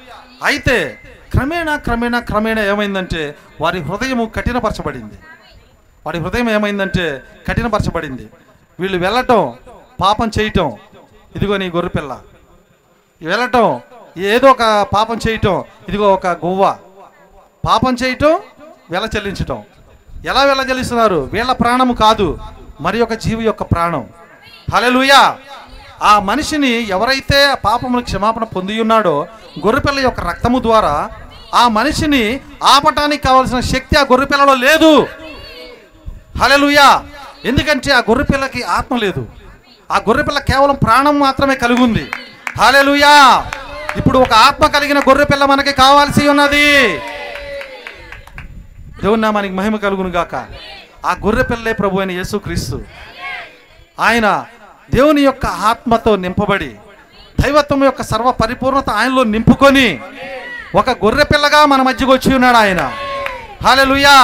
అయితే క్రమేణా క్రమేణా క్రమేణా ఏమైందంటే వారి హృదయము కఠినపరచబడింది. వాడి హృదయం ఏమైందంటే కఠినపరచబడింది. వీళ్ళు వెళ్ళటం పాపం చేయటం. ఇదిగో నీ గొర్రెపిల్ల వెళ్ళటం ఏదో ఒక పాపం చేయటం ఇదిగో ఒక గువ్వ. పాపం చేయటం వెల చెల్లించటం. ఎలా వెల చెల్లిస్తున్నారు? వీళ్ళ ప్రాణము కాదు మరి ఒక జీవి యొక్క ప్రాణం. హలెలుయా ఆ మనిషిని ఎవరైతే పాపమును క్షమాపణ పొంది ఉన్నాడో గొర్రెపిల్ల యొక్క రక్తము ద్వారా ఆ మనిషిని ఆపటానికి కావలసిన శక్తి ఆ గొర్రెపిల్లలో లేదు. హలలుయా ఎందుకంటే ఆ గొర్రెపిల్లకి ఆత్మ లేదు. ఆ గొర్రెపిల్ల కేవలం ప్రాణం మాత్రమే కలిగి ఉంది. హలలుయా ఇప్పుడు ఒక ఆత్మ కలిగిన గొర్రెపిల్ల మనకి కావాల్సి ఉన్నది. దేవున్నా మనకి మహిమ కలుగును గాక. ఆ గొర్రె పిల్లే ప్రభు అయిన యేసుక్రీస్తు ఆయన దేవుని యొక్క ఆత్మతో నింపబడి దైవత్వం యొక్క సర్వ పరిపూర్ణత ఆయనలో నింపుకొని ఒక గొర్రె పిల్లగా మన మధ్యకు వచ్చి ఉన్నాడు ఆయన. హాలెలుయా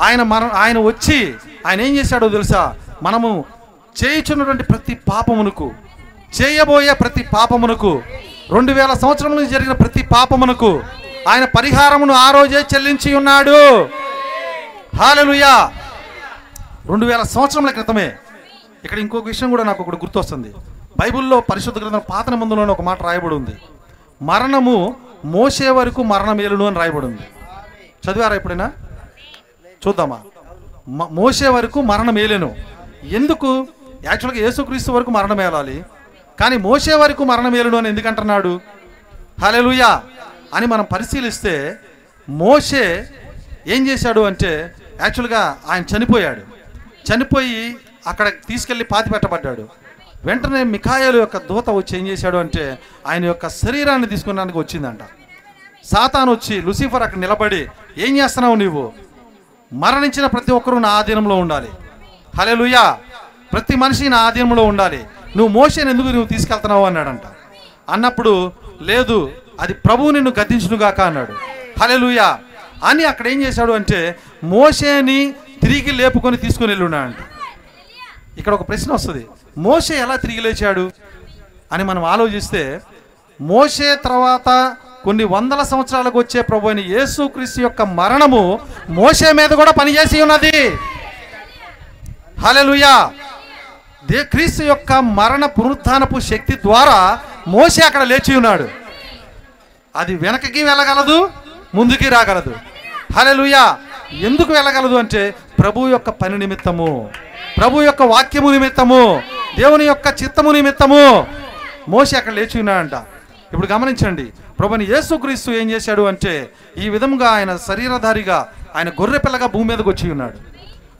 ఆయన మన ఆయన వచ్చి ఆయన ఏం చేశాడో తెలుసా? మనము చేయుచున్నటువంటి ప్రతి పాపమునకు చేయబోయే ప్రతి పాపమునకు రెండు వేల సంవత్సరం నుంచి జరిగిన ప్రతి పాపమునకు ఆయన పరిహారమును ఆ రోజే చెల్లించి ఉన్నాడు. హాలలుయా! రెండు వేల సంవత్సరముల క్రితమే. ఇక్కడ ఇంకొక విషయం కూడా నాకు ఒకటి గుర్తొస్తుంది. బైబిల్లో పరిశుద్ధ గ్రంథం పాత నిబంధనలోనే ఒక మాట రాయబడి ఉంది. మరణము మోసే వరకు మరణమేలును అని రాయబడి ఉంది. చదివారా ఎప్పుడైనా? చూద్దామా? మోసే వరకు మరణం ఏలేను. ఎందుకు? యాక్చువల్గా యేసుక్రీస్తు వరకు మరణం ఏలాలి? కానీ మోసే వరకు మరణం ఏలును అని ఎందుకంటున్నాడు? హలెలుయా అని మనం పరిశీలిస్తే మోసే ఏం చేశాడు అంటే యాక్చువల్గా ఆయన చనిపోయాడు. చనిపోయి అక్కడ తీసుకెళ్ళి పాతి పెట్టబడ్డాడు వెంటనే మిఖాయలు యొక్క దూత వచ్చి ఏం చేశాడు అంటే ఆయన యొక్క శరీరాన్ని తీసుకున్నానికి వచ్చిందంట. సాతాను వచ్చి లూసిఫర్ అక్కడ నిలబడి ఏం చేస్తున్నావు నువ్వు మరణించిన ప్రతి ఒక్కరూ నా ఆధీనంలో ఉండాలి. హలెలుయా ప్రతి మనిషి నా ఆధీనంలో ఉండాలి. నువ్వు మోసేని ఎందుకు నువ్వు తీసుకెళ్తున్నావు అన్నాడంట. అన్నప్పుడు లేదు అది ప్రభువు నిన్ను గద్దించునుగాక అన్నాడు. హలెలుయా అని అక్కడ ఏం చేశాడు అంటే మోసేని తిరిగి లేపుకొని తీసుకుని వెళ్ళున్నాడంట. ఇక్కడ ఒక ప్రశ్న వస్తుంది. మోసే ఎలా తిరిగి లేచాడు? అని మనం ఆలోచిస్తే మోసే తర్వాత కొన్ని వందల సంవత్సరాలకు వచ్చే ప్రభు అయిన యేసుక్రీస్తు యొక్క మరణము మోసే మీద కూడా పనిచేసి ఉన్నది. హలెలుయా దే క్రీస్తు యొక్క మరణ పునరుత్నపు శక్తి ద్వారా మోసే అక్కడ లేచి ఉన్నాడు. అది వెనకకి వెళ్ళగలదు ముందుకి రాగలదు. హలెలుయా ఎందుకు వెళ్ళగలదు అంటే ప్రభు యొక్క పని నిమిత్తము ప్రభు యొక్క వాక్యము నిమిత్తము దేవుని యొక్క చిత్తము నిమిత్తము మోసే అక్కడ లేచి ఉన్నాడంట. ఇప్పుడు గమనించండి ప్రభుని యేసుక్రీస్తు ఏం చేశాడు అంటే ఈ విధంగా ఆయన శరీరధారిగా ఆయన గొర్రె పిల్లగా భూమి మీదకు వచ్చి ఉన్నాడు.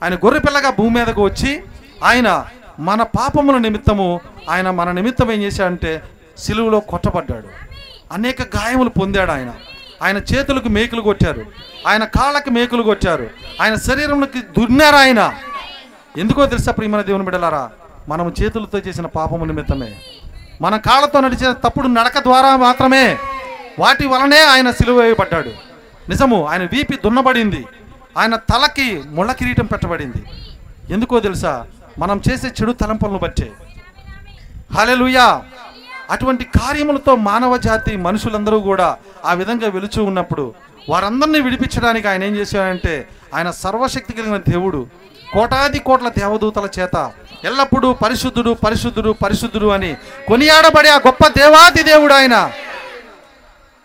ఆయన గొర్రె పిల్లగా భూమి మీదకు వచ్చి ఆయన మన పాపముల నిమిత్తము ఆయన మన నిమిత్తం ఏం చేశాడంటే సిలువులో కొట్టబడ్డాడు. అనేక గాయములు పొందాడు ఆయన. ఆయన చేతులకు మేకులు కొట్టారు. ఆయన కాళ్ళకి మేకులు కొట్టారు. ఆయన శరీరంలోకి దున్నారు ఆయన. ఎందుకో తెలుసా ప్రియమైన దేవుని బిడ్డలారా? మనం చేతులతో చేసిన పాపము నిమిత్తమే. మన కాళ్ళతో నడిచిన తప్పుడు నడక ద్వారా మాత్రమే వాటి వలనే ఆయన సిలువ వేయబడ్డాడు. నిజము ఆయన వీపి దున్నబడింది. ఆయన తలకి ముళ్ళ కిరీటం పెట్టబడింది. ఎందుకో తెలుసా? మనం చేసే చెడు తలంపులను బట్టే. హలెలుయా అటువంటి కార్యములతో మానవ జాతి మనుషులందరూ కూడా ఆ విధంగా వెలుచు ఉన్నప్పుడు వారందరినీ విడిపించడానికి ఆయన ఏం చేశాడంటే ఆయన సర్వశక్తి కలిగిన దేవుడు కోటాది కోట్ల దేవదూతల చేత ఎల్లప్పుడూ పరిశుద్ధుడు పరిశుద్ధుడు పరిశుద్ధుడు అని కొనియాడబడే ఆ గొప్ప దేవాది దేవుడు ఆయన.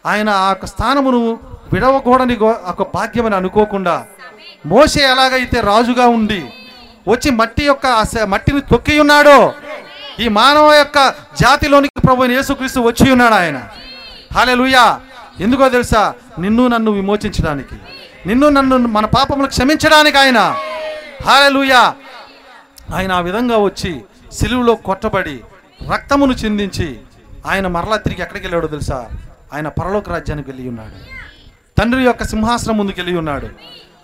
ఆయన ఆ యొక్క స్థానమును విడవకూడని గో- ఒక భాగ్యమని అనుకోకుండా మోసే ఎలాగైతే రాజుగా ఉండి వచ్చి మట్టి యొక్క మట్టిని తొక్కి ఉన్నాడో ఈ మానవ యొక్క జాతిలోనికి ప్రభు యేసుక్రీస్తు వచ్చి ఉన్నాడు ఆయన. హాలెలుయా! ఎందుకో తెలుసా? నిన్ను నన్ను విమోచించడానికి. నిన్ను నన్ను మన పాపములు క్షమించడానికి ఆయన. హాలెలుయా! ఆయన ఆ విధంగా వచ్చి సిలువులో కొట్టబడి రక్తమును చిందించి ఆయన మరలా తిరిగి ఎక్కడికి వెళ్ళాడో తెలుసా? ఆయన పరలోక రాజ్యానికి వెళ్ళి ఉన్నాడు. తండ్రి యొక్క సింహాసనం ముందుకు వెళ్ళి ఉన్నాడు.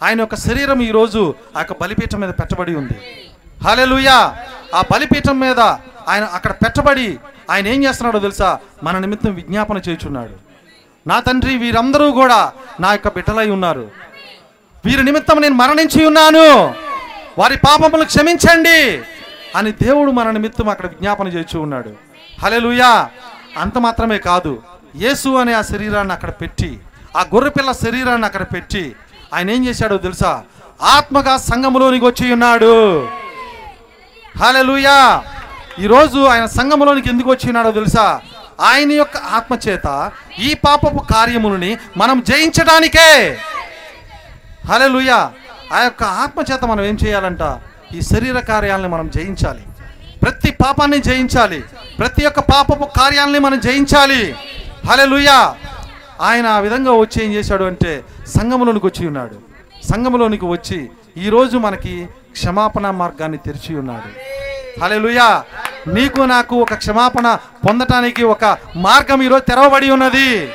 ఆయన యొక్క శరీరం ఈరోజు ఆ యొక్క బలిపీఠం మీద పెట్టబడి ఉంది. హాలెలుయా ఆ బలిపీఠం మీద ఆయన అక్కడ పెట్టబడి ఆయన ఏం చేస్తున్నాడో తెలుసా? మన నిమిత్తం విజ్ఞాపన చేయుచున్నాడు. నా తండ్రి వీరందరూ కూడా నా యొక్క బిడ్డలై ఉన్నారు. వీరి నిమిత్తం నేను మరణించి ఉన్నాను. వారి పాపములు క్షమించండి అని దేవుడు మన నిమిత్తం అక్కడ విజ్ఞాపన చేస్తూ ఉన్నాడు. హలెలుయా అంత మాత్రమే కాదు. యేసు అనే ఆ శరీరాన్ని అక్కడ పెట్టి ఆ గొర్రెపిల్ల శరీరాన్ని అక్కడ పెట్టి ఆయన ఏం చేశాడో తెలుసా? ఆత్మగా సంఘములోనికి వచ్చి ఉన్నాడు. హలెలుయా ఈరోజు ఆయన సంఘములోనికి ఎందుకు వచ్చి ఉన్నాడో తెలుసా? ఆయన యొక్క ఆత్మచేత ఈ పాపపు కార్యములని మనం జయించడానికే. హలెలుయా ఆ యొక్క ఆత్మచేత మనం ఏం చేయాలంట? ఈ శరీర కార్యాలని మనం జయించాలి. ప్రతి పాపాన్ని జయించాలి. ప్రతి ఒక్క పాపపు కార్యాలని మనం జయించాలి. హల్లెలూయా. ఆయన ఆ విధంగా వచ్చి ఏం చేశాడు అంటే సంఘములోనికి వచ్చి ఉన్నాడు. సంఘములోనికి వచ్చి ఈరోజు మనకి క్షమాపణ మార్గాన్ని తెరిచి ఉన్నాడు. హలెలుయా నీకు నాకు ఒక క్షమాపణ పొందటానికి ఒక మార్గం ఈరోజు తెరవబడి ఉన్నది.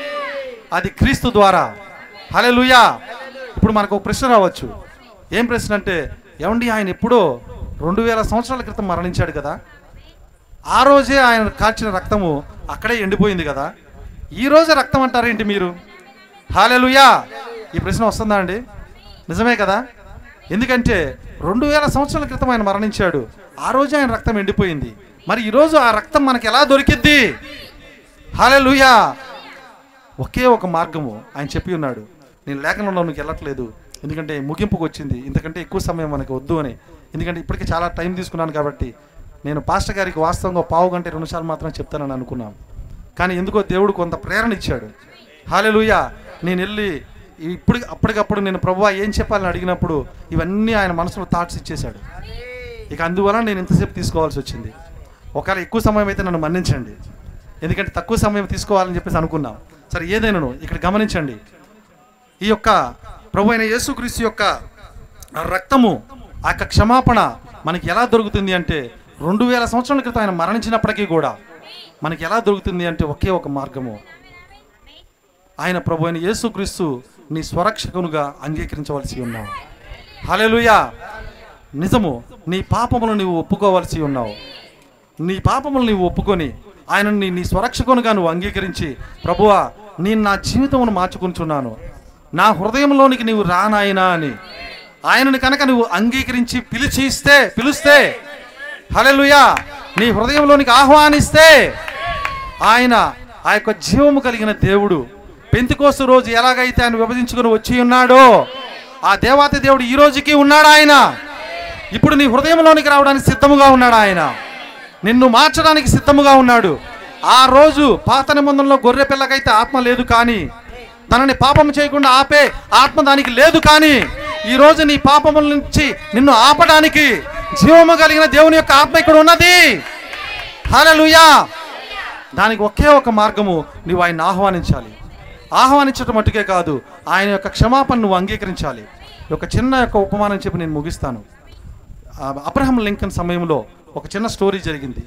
అది క్రీస్తు ద్వారా. హలెలుయా ఇప్పుడు మనకు ఒక ప్రశ్న రావచ్చు. ఏం ప్రశ్న అంటే ఏమండి ఆయన ఎప్పుడో రెండు వేల సంవత్సరాల క్రితం మరణించాడు కదా? ఆ రోజే ఆయన కాల్చిన రక్తము అక్కడే ఎండిపోయింది కదా? ఈ రోజే రక్తం అంటారేంటి మీరు? హాలెలుయా! ఈ ప్రశ్న వస్తుందా అండి? నిజమే కదా? ఎందుకంటే రెండు వేల సంవత్సరాల క్రితం ఆయన మరణించాడు. ఆ రోజే ఆయన రక్తం ఎండిపోయింది. మరి ఈరోజు ఆ రక్తం మనకి ఎలా దొరికిద్ది? హాలెలుయా! ఒకే ఒక మార్గము ఆయన చెప్పి ఉన్నాడు. నేను లేఖనంలో నీకు వెళ్ళట్లేదు. ఎందుకంటే ముగింపుకు వచ్చింది. ఎందుకంటే ఎక్కువ సమయం మనకు వద్దు అని. ఎందుకంటే ఇప్పటికే చాలా టైం తీసుకున్నాను కాబట్టి నేను పాస్టర్ గారికి వాస్తవంగా పావు గంట రెండు సార్లు మాత్రం చెప్తానని అనుకున్నాను. కానీ ఎందుకో దేవుడు కొంత ప్రేరణ ఇచ్చాడు. హాలెలుయా నేను వెళ్ళి ఇప్పుడు అప్పటికప్పుడు నేను ప్రభు ఏం చెప్పాలని అడిగినప్పుడు ఇవన్నీ ఆయన మనసులో థాట్స్ ఇచ్చేశాడు. ఇక అందువలన నేను ఇంతసేపు తీసుకోవాల్సి వచ్చింది. ఒకవేళ ఎక్కువ సమయం అయితే నన్ను మన్నించండి. ఎందుకంటే తక్కువ సమయం తీసుకోవాలని చెప్పేసి అనుకున్నాం. సరే ఏదైనాను ఇక్కడ గమనించండి. ఈ యొక్క ప్రభు అయిన యేసుక్రీస్తు యొక్క రక్తము ఆ యొక్క క్షమాపణ మనకి ఎలా దొరుకుతుంది అంటే రెండు వేల సంవత్సరాల క్రితం ఆయన మరణించినప్పటికీ కూడా మనకి ఎలా దొరుకుతుంది అంటే ఒకే ఒక మార్గము. ఆయన ప్రభు అయిన యేసుక్రీస్తు నీ స్వరక్షకునుగా అంగీకరించవలసి ఉన్నావు. హల్లెలూయా! నిజము నీ పాపములు నీవు ఒప్పుకోవలసి ఉన్నావు. నీ పాపములు నీవు ఒప్పుకొని ఆయనని నీ స్వరక్షకునిగా నువ్వు అంగీకరించి ప్రభువా నేను నా జీవితమును మార్చుకుంటున్నాను. నా హృదయంలోనికి నీవు రానాయనా అని. ఆయనని కనుక నువ్వు అంగీకరించి పిలిచి ఇస్తే పిలిస్తే హలలుయా నీ హృదయంలోనికి ఆహ్వానిస్తే ఆయన ఆ యొక్క జీవము కలిగిన దేవుడు పెంతికోసు రోజు ఎలాగైతే ఆయన విభజించుకుని వచ్చి ఉన్నాడో ఆ దేవాతి దేవుడు ఈ రోజుకి ఉన్నాడు ఆయన. ఇప్పుడు నీ హృదయంలోనికి రావడానికి సిద్ధముగా ఉన్నాడు ఆయన. నిన్ను మార్చడానికి సిద్ధముగా ఉన్నాడు. ఆ రోజు పాత నిబంధనలో గొర్రె పిల్లకైతే ఆత్మ లేదు కానీ తనని పాపం చేయకుండా ఆపే ఆత్మ దానికి లేదు కానీ ఈ రోజు నీ పాపముల నుంచి నిన్ను ఆపడానికి జీవము కలిగిన దేవుని యొక్క ఆత్మ ఇక్కడ ఉన్నది. హలలుయా దానికి ఒకే ఒక మార్గము నువ్వు ఆయన ఆహ్వానించాలి. ఆహ్వానించటం మట్టుకే కాదు ఆయన యొక్క క్షమాపణ నువ్వు అంగీకరించాలి. ఒక చిన్న యొక్క ఉపమానం చెప్పి నేను ముగిస్తాను. అబ్రహం లింకన్ సమయంలో ఒక చిన్న స్టోరీ జరిగింది.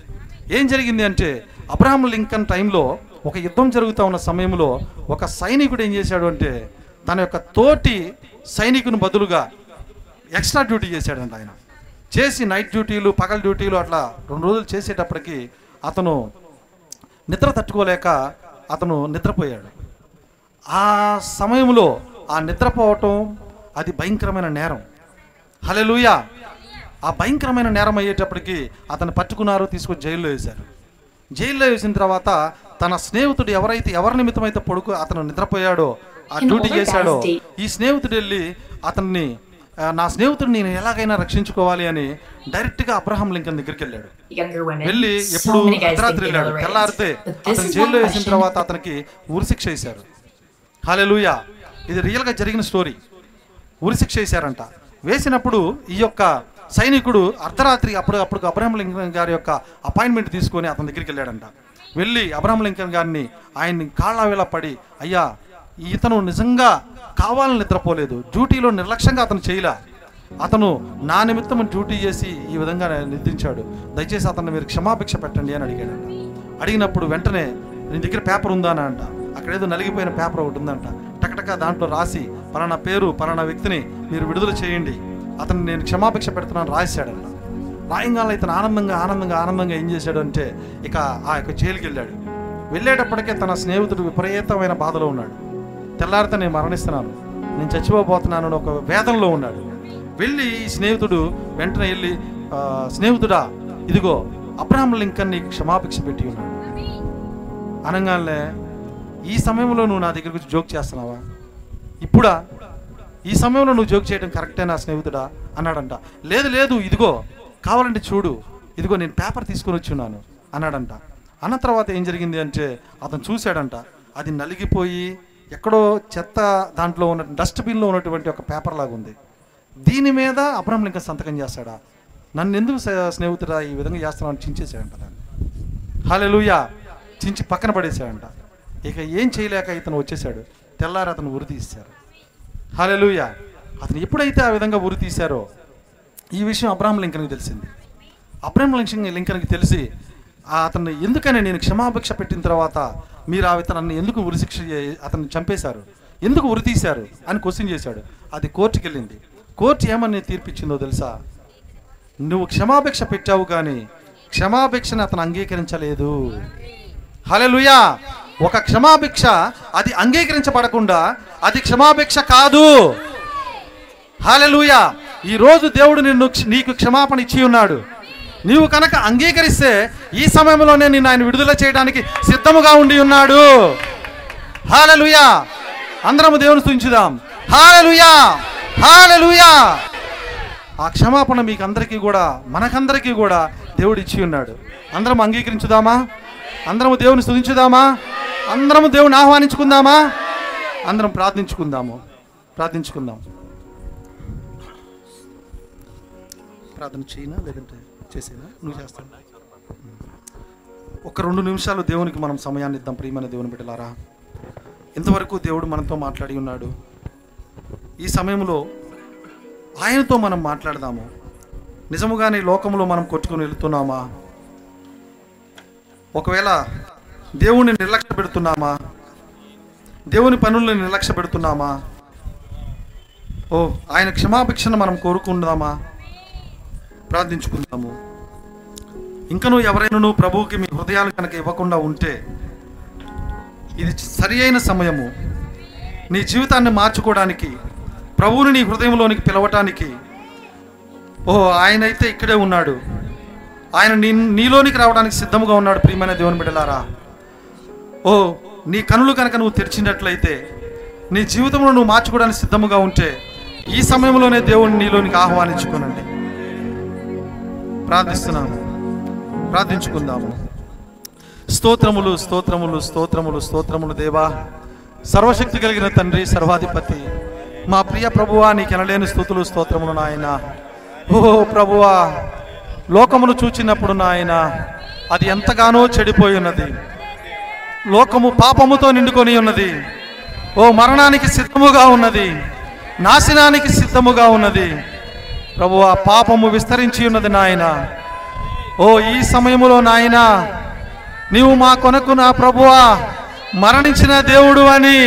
ఏం జరిగింది అంటే అబ్రహం లింకన్ టైంలో ఒక యుద్ధం జరుగుతూ ఉన్న సమయంలో ఒక సైనికుడు ఏం చేశాడు అంటే తన యొక్క తోటి సైనికుని బదులుగా ఎక్స్ట్రా డ్యూటీ చేశాడంట ఆయన. చేసి నైట్ డ్యూటీలు పగల డ్యూటీలు అట్లా రెండు రోజులు చేసేటప్పటికి అతను నిద్ర తట్టుకోలేక అతను నిద్రపోయాడు. ఆ సమయంలో ఆ నిద్రపోవటం అది భయంకరమైన నేరం. హలెలుయా ఆ భయంకరమైన నేరం అయ్యేటప్పటికి అతను పట్టుకున్నారు తీసుకొని జైల్లో వేశారు. జైల్లో వేసిన తర్వాత తన స్నేహితుడు ఎవరైతే ఎవరి నిమిత్తమైతే పొడుకు అతను నిద్రపోయాడో ఆ డ్యూటీ చేశాడో. ఈ స్నేహితుడు వెళ్ళి అతన్ని నా స్నేహితుడిని నేను ఎలాగైనా రక్షించుకోవాలి అని డైరెక్ట్గా అబ్రహాం లింకన్ దగ్గరికి వెళ్ళాడు. వెళ్ళి ఎప్పుడు అర్ధరాత్రి వెళ్ళాడు. తెల్లారితే అతను జైల్లో వేసిన. తర్వాత అతనికి ఉరిశిక్ష వేశారు. హల్లెలూయా ఇది రియల్గా జరిగిన స్టోరీ. ఉరిశిక్ష వేశారంట. వేసినప్పుడు ఈ యొక్క సైనికుడు అర్ధరాత్రి అప్పుడు అప్పుడు అబ్రహం లింకన్ గారి యొక్క అపాయింట్మెంట్ తీసుకొని అతని దగ్గరికి వెళ్ళాడంట. వెళ్ళి అబ్రహం లింకన్ గారిని ఆయన్ని కాళ్ళ వేళ పడి అయ్యా ఇతను నిజంగా కావాలని నిద్రపోలేదు. డ్యూటీలో నిర్లక్ష్యంగా అతను చేయలే. అతను నా నిమిత్తం డ్యూటీ చేసి ఈ విధంగా నిద్రించాడు. దయచేసి అతను మీరు క్షమాభిక్ష పెట్టండి అని అడిగాడంట. అడిగినప్పుడు వెంటనే నీ దగ్గర పేపర్ ఉందా? అని అంట అక్కడ ఏదో నలిగిపోయిన పేపర్ ఒకటి ఉందంట. టకటక దాంట్లో రాసి పలానా పేరు పలానా వ్యక్తిని మీరు విడుదల చేయండి. అతను నేను క్షమాభిక్ష పెడుతున్నాను రాశాడంట రాయంగానే ఇతను ఆనందంగా ఆనందంగా ఆనందంగా ఏం చేశాడు అంటే ఇక ఆ యొక్క జైలుకి వెళ్ళాడు వెళ్ళేటప్పటికే తన స్నేహితుడు విపరీతమైన బాధలో ఉన్నాడు. తెల్లారితే నేను మరణిస్తున్నాను. నేను చచ్చిపోబోతున్నాను అని ఒక వేదనలో ఉన్నాడు. వెళ్ళి ఈ స్నేహితుడు వెంటనే వెళ్ళి స్నేహితుడా ఇదిగో అబ్రహాం లింకన్ నీకు క్షమాభిక్ష పెట్టి ఉన్నాడు. అనగానే ఈ సమయంలో నువ్వు నా దగ్గరికి వచ్చి జోక్ చేస్తున్నావా? ఇప్పుడా? ఈ సమయంలో నువ్వు జోక్ చేయడం కరెక్టేనా స్నేహితుడా? అన్నాడంట. లేదు లేదు ఇదిగో కావాలంటే చూడు. ఇదిగో నేను పేపర్ తీసుకొని వచ్చి ఉన్నాను. అన్నాడంట. అన్న తర్వాత ఏం జరిగింది అంటే అతను చూశాడంట. అది నలిగిపోయి ఎక్కడో చెత్త దాంట్లో ఉన్న డస్ట్బిన్లో ఉన్నటువంటి ఒక పేపర్ లాగా ఉంది. దీని మీద అబ్రహం లింకన్ సంతకం చేస్తాడా? నన్ను ఎందుకు స్నేహితుడా ఈ విధంగా చేస్తానని చించేసాడంట దాన్ని. హాలెలుయా! చించి పక్కన పడేసాడంట ఇక ఏం చేయలేక ఇతను వచ్చేసాడు తెల్లారి అతను ఉరి తీశారు. హాలెలుయా! అతను ఎప్పుడైతే ఆ విధంగా ఉరి తీశారో ఈ విషయం అబ్రాహం లింకన్కి తెలిసింది. అబ్రాహం లింకన్ లింకన్కి తెలిసి అతన్ని ఎందుకని నేను క్షమాభిక్ష పెట్టిన తర్వాత మీరు ఆ విత్తనాన్ని ఎందుకు ఉరిశిక్ష అతన్ని చంపేశారు? ఎందుకు ఉరి తీశారు? అని క్వశ్చన్ చేశాడు. అది కోర్టుకి వెళ్ళింది. కోర్టు ఏమని తీర్పిచ్చిందో తెలుసా? నువ్వు క్షమాభిక్ష పెట్టావు కానీ క్షమాభిక్షను అతను అంగీకరించలేదు. హలలుయా ఒక క్షమాభిక్ష అది అంగీకరించబడకుండా అది క్షమాభిక్ష కాదు. హలలుయా ఈ రోజు దేవుడు నిన్ను క్ష- నీకు క్షమాపణ ఇచ్చి ఉన్నాడు. నీవు కనుక అంగీకరిస్తే ఈ సమయంలోనే నిన్ను ఆయన విడుదల చేయడానికి సిద్ధముగా ఉండి ఉన్నాడు. హాలలుయా. అందరము దేవుని స్తుంచుదాం హాలలుయా. హాలలుయా. ఆ క్షమాపణ మీకు అందరికీ కూడా మనకందరికీ కూడా దేవుడు ఇచ్చి ఉన్నాడు. అందరం అంగీకరించుదామా? అందరము దేవుని స్థుతించుదామా? అందరము దేవుని ఆహ్వానించుకుందామా? అందరం ప్రార్థించుకుందాము. ప్రార్థించుకుందాం. ప్రార్థన చేయనా లేదంటే చేసేనా? నువ్వు చేస్తాను. ఒక రెండు నిమిషాలు దేవునికి మనం సమయాన్ని ఇద్దాం ప్రియమైన దేవుని బిడ్డలారా. ఇంతవరకు దేవుడు మనతో మాట్లాడి ఉన్నాడు. ఈ సమయంలో ఆయనతో మనం మాట్లాడదాము. నిజముగానే లోకంలో మనం కొట్టుకుని వెళుతున్నామా? ఒకవేళ దేవుణ్ణి నిర్లక్ష్య పెడుతున్నామా? దేవుని పనులను నిర్లక్ష్య పెడుతున్నామా? ఓ ఆయన క్షమాభిక్షను మనం కోరుకుందామా ప్రార్థించుకుందాము. ఇంకను ఎవరైనాను ప్రభువుకి మీ హృదయాలు కనుక ఇవ్వకుండా ఉంటే ఇది సరి అయిన సమయము. నీ జీవితాన్ని మార్చుకోవడానికి ప్రభువుని నీ హృదయంలోనికి పిలవటానికి ఓ ఆయన అయితే ఇక్కడే ఉన్నాడు. ఆయన నీ నీలోనికి రావడానికి సిద్ధముగా ఉన్నాడు ప్రియమైన దేవుని బిడ్డలారా. ఓ నీ కనులు కనుక నువ్వు తెరిచినట్లయితే నీ జీవితంలో నువ్వు మార్చుకోవడానికి సిద్ధముగా ఉంటే ఈ సమయంలోనే దేవుని నీలోనికి ఆహ్వానించుకోనండి. ప్రార్థిస్తున్నాము. ప్రార్థించుకుందాము. స్తోత్రములు స్తోత్రములు స్తోత్రములు స్తోత్రములు దేవా. సర్వశక్తి కలిగిన తండ్రి సర్వాధిపతి. మా ప్రియ ప్రభువా నీకు ఎనలేని స్థుతులు స్తోత్రములు నాయన. ఓ ప్రభువా లోకమును చూచినప్పుడు నాయన అది ఎంతగానో చెడిపోయి ఉన్నది. లోకము పాపముతో నిండుకొని ఉన్నది. ఓ మరణానికి సిద్ధముగా ఉన్నది. నాశనానికి సిద్ధముగా ఉన్నది. ప్రభువా పాపము విస్తరించి ఉన్నది నాయన. ఓ ఈ సమయములో నాయన నీవు మా కొనకు నా ప్రభువా మరణించిన దేవుడు అని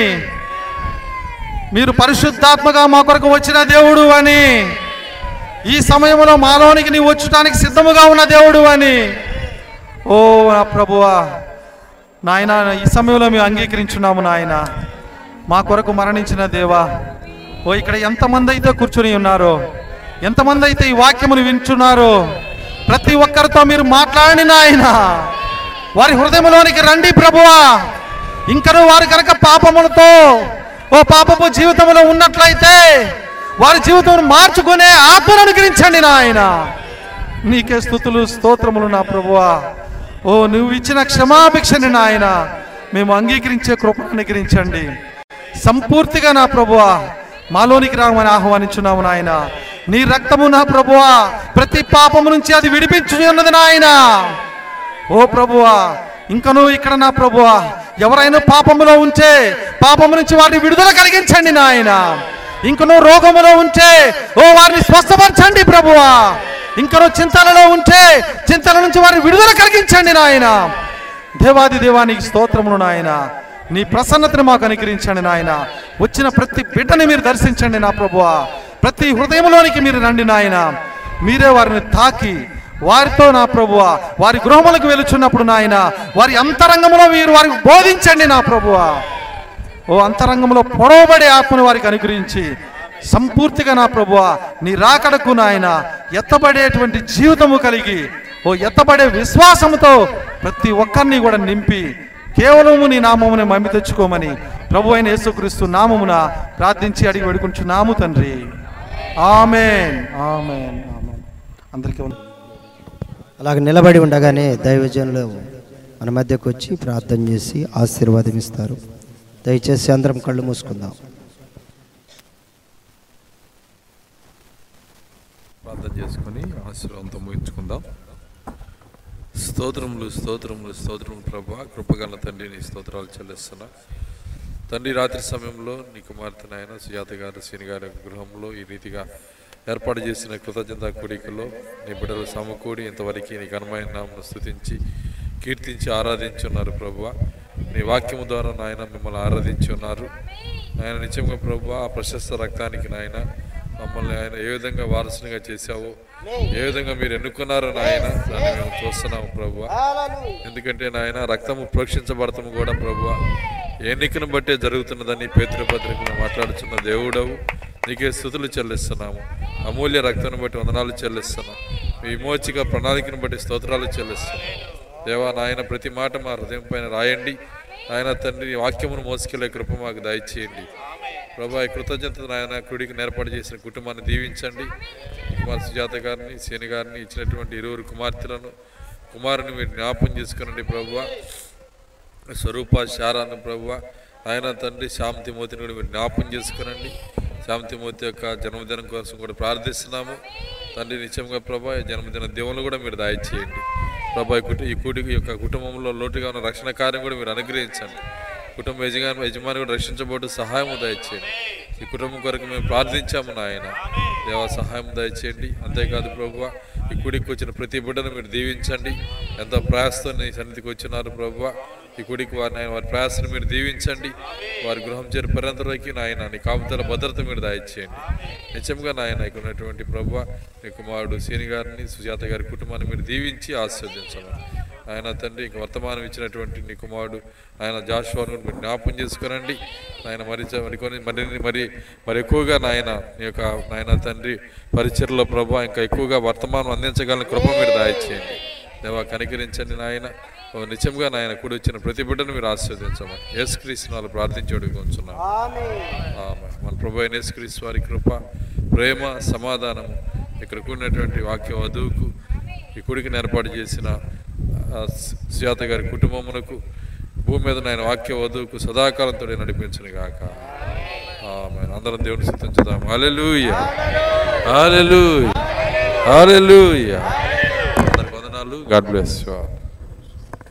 మీరు పరిశుద్ధాత్మగా మా కొరకు వచ్చిన దేవుడు అని ఈ సమయంలో మాలోనికి నీవు వచ్చటానికి సిద్ధముగా ఉన్న దేవుడు అని. ఓ నా ప్రభువా నాయన ఈ సమయంలో మేము అంగీకరించున్నాము నాయన. మా కొరకు మరణించిన దేవా ఓ ఇక్కడ ఎంతమంది అయితే కూర్చుని ఉన్నారో ఎంతమంది అయితే ఈ వాక్యమును వింటున్నారో ప్రతి ఒక్కరితో మీరు మాట్లాడిన నాయన. వారి హృదయంలోనికి రండి ప్రభువా. ఇంకను వారు కనుక పాపములతో ఓ పాపపు జీవితంలో ఉన్నట్లయితే వారి జీవితం మార్చుకునే ఆత్మను అనుగ్రహించండి నాయన. నీకే స్థుతులు స్తోత్రములు నా ప్రభువా. ఓ నువ్వు ఇచ్చిన క్షమాభిక్షని నాయన. మేము అంగీకరించే కృప అనుగ్రహించండి. సంపూర్తిగా నా ప్రభువా. మాలోనికి రామని ఆహ్వానించున్నాము నాయన. నీ రక్తము నా ప్రభువా. ప్రతి పాపము నుంచి అది విడిపించున్నది నాయన. ఓ ప్రభువా ఇంకను ఇక్కడ నా ప్రభువా. ఎవరైనా పాపములో ఉంటే పాపము నుంచి వారిని విడుదల కలిగించండి నాయన. ఇంకను రోగములో ఉంటే ఓ వారిని స్వస్థపరచండి ప్రభువా. ఇంకను చింతలలో ఉంటే చింతల నుంచి వారిని విడుదల కలిగించండి నాయన. దేవాది దేవానికి స్తోత్రములు నాయన. నీ ప్రసన్నతను మాకు అనుగ్రహించండి నాయన. వచ్చిన ప్రతి బిడ్డని మీరు దర్శించండి నా ప్రభువ. ప్రతి హృదయంలోనికి మీరు రండి నాయన. మీరే వారిని తాకి వారితో నా ప్రభువ వారి గృహములకు వెలుచున్నప్పుడు నాయన వారి అంతరంగంలో మీరు వారికి బోధించండి నా ప్రభువ. ఓ అంతరంగంలో పొడవబడే ఆత్మను వారికి అనుగ్రహించి సంపూర్తిగా నా ప్రభువ నీ రాకడకు నాయన ఎత్తబడేటువంటి జీవితము కలిగి ఓ ఎత్తబడే విశ్వాసముతో ప్రతి ఒక్కరిని కూడా నింపి కేవలము నీ నామముని మమ్మి తెచ్చుకోమని ప్రభు అయిన యేసుక్రీస్తు నామమున ప్రార్థించి అడిగి వేడుకుంటున్నాము తండ్రి. ఆమెన్. ఆమెన్. ఆమెన్. అందరికీ. అలాగ నిలబడి ఉండగానే దైవజనులు మన మధ్యకు వచ్చి ప్రార్థన చేసి ఆశీర్వాదం ఇస్తారు దయచేసి అందరం కళ్ళు మూసుకుందాం. ప్రార్థన చేసుకొని ఆశీర్వాదంతో ముగించుకుందాం. స్తోత్రములు స్తోత్రములు స్తోత్రములు ప్రభా. కృపగల తండ్రి నీ స్తోత్రాలు చెల్లిస్తున్నా. తండ్రి రాత్రి సమయంలో నీ కుమార్తె నాయన సుజాత గారు శ్రీని గారి గృహంలో ఈ రీతిగా ఏర్పాటు చేసిన కృతజ్ఞత కూడికలో నీ బిడ్డలు సమకూడి ఇంతవరకు నీ ఘనమైన నామను స్థుతించి కీర్తించి ఆరాధించున్నారు ప్రభు. నీ వాక్యము ద్వారా నాయన మిమ్మల్ని ఆరాధించి ఉన్నారు ఆయన నిజంగా ప్రభు ఆ ప్రశస్త రక్తానికి నాయన మమ్మల్ని ఆయన ఏ విధంగా వారసునిగా చేశావో ఏ విధంగా మీరు ఎన్నుకున్నారో నాయన దాన్ని మేము చూస్తున్నాము ప్రభు ఎందుకంటే నాయన రక్తము ప్రోక్షించబడతాము కూడా ప్రభు ఎన్నికను బట్టే జరుగుతున్నదని పేతృపత్రికలు మాట్లాడుతున్న దేవుడవు. నీకే స్థుతులు చెల్లిస్తున్నాము. అమూల్య రక్తాన్ని బట్టి వందనాలు చెల్లిస్తున్నాం. మీ విమోచిక ప్రణాళికను బట్టి స్తోత్రాలు చెల్లిస్తున్నాం. దేవా నాయన ప్రతి మాట మా హృదయం పైన రాయండి. ఆయన తండ్రి వాక్యమును మోసుకెళ్ళే కృప మాకు దయచేయండి. ప్రభా ఈ కృతజ్ఞత నాయన కుడికి ఏర్పాటు చేసిన కుటుంబాన్ని దీవించండి. కుమార్ సుజాత గారిని శని గారిని ఇచ్చినటువంటి ఇరువురు కుమార్తెలను కుమారుని మీరు జ్ఞాపం చేసుకునండి ప్రభువ స్వరూప శారాన్ని ప్రభువ ఆయన తండ్రి శాంతిమూర్తిని కూడా మీరు జ్ఞాపం చేసుకునండి. శాంతిమూర్తి యొక్క జన్మదినం కోసం కూడా ప్రార్థిస్తున్నాము. తండ్రి నిత్యంగా ప్రభా జన్మదిన దేవులు కూడా మీరు దయచేయండి ప్రభా ఈ కుటు- ఈ కూడి యొక్క కుటుంబంలో లోటుగా ఉన్న రక్షణ కార్యం కూడా మీరు అనుగ్రహించండి. కుటుంబ యజమాని యజమాని కూడా రక్షించబోటు సహాయం దయచేయండి. ఈ కుటుంబం కొరకు మేము ప్రార్థించాము నాయన. దేవ సహాయం దయచేయండి. అంతేకాదు ప్రభు ఈ కుడికి వచ్చిన ప్రతి బిడ్డను మీరు దీవించండి. ఎంతో ప్రయాసతో నీ సన్నిధికి వచ్చినారు ప్రభు ఈ కుడికి వారిని ఆయన వారి ప్రయాసను మీరు దీవించండి. వారి గృహం చేరి పరంతలోకి నాయన నీ కాపుతల భద్రత మీరు దాయిచ్చేయండి నిజంగా నాయన ఇక్కడ ఉన్నటువంటి ప్రభు నీ కుమారుడు సీని గారిని సుజాత గారి కుటుంబాన్ని మీరు దీవించి ఆస్వాదించమని ఆయన తండ్రి ఇంక వర్తమానం ఇచ్చినటువంటి నీ కుమారుడు ఆయన జాషువాను జ్ఞాపం చేసుకునండి ఆయన మరి చ- మరి కొన్ని మరి మరి ఎక్కువగా నాయన నీ యొక్క నాయన తండ్రి పరిచయలో ప్రభా ఇంకా ఎక్కువగా వర్తమానం అందించగల కృప మీరు దాయిచేయండి దేవా కనికరించండి నాయన. నిత్యంగా నాయన కూడి వచ్చిన ప్రతి బిడ్డను మీరు ఆశీర్వదించమని యేసుక్రీస్తు వాళ్ళు ప్రార్థించడు కొంచున్నాం మన ప్రభు అయిన యేసుక్రీస్తు వారి కృప ప్రేమ సమాధానము ఇక్కడ కూడినటువంటి వాక్య వధువుకు ఈ కుడికి ఏర్పాటు చేసిన సుజాత గారి కుటుంబమునకు భూమి మీద నాయన వాక్య వధువుకు సదాకాలంతో నడిపించను గాక. ఆమె అందరం దేవుని సిద్ధించుదాం హల్లెలూయా. హల్లెలూయా. హల్లెలూయా. అందరి వందనాలు. God bless you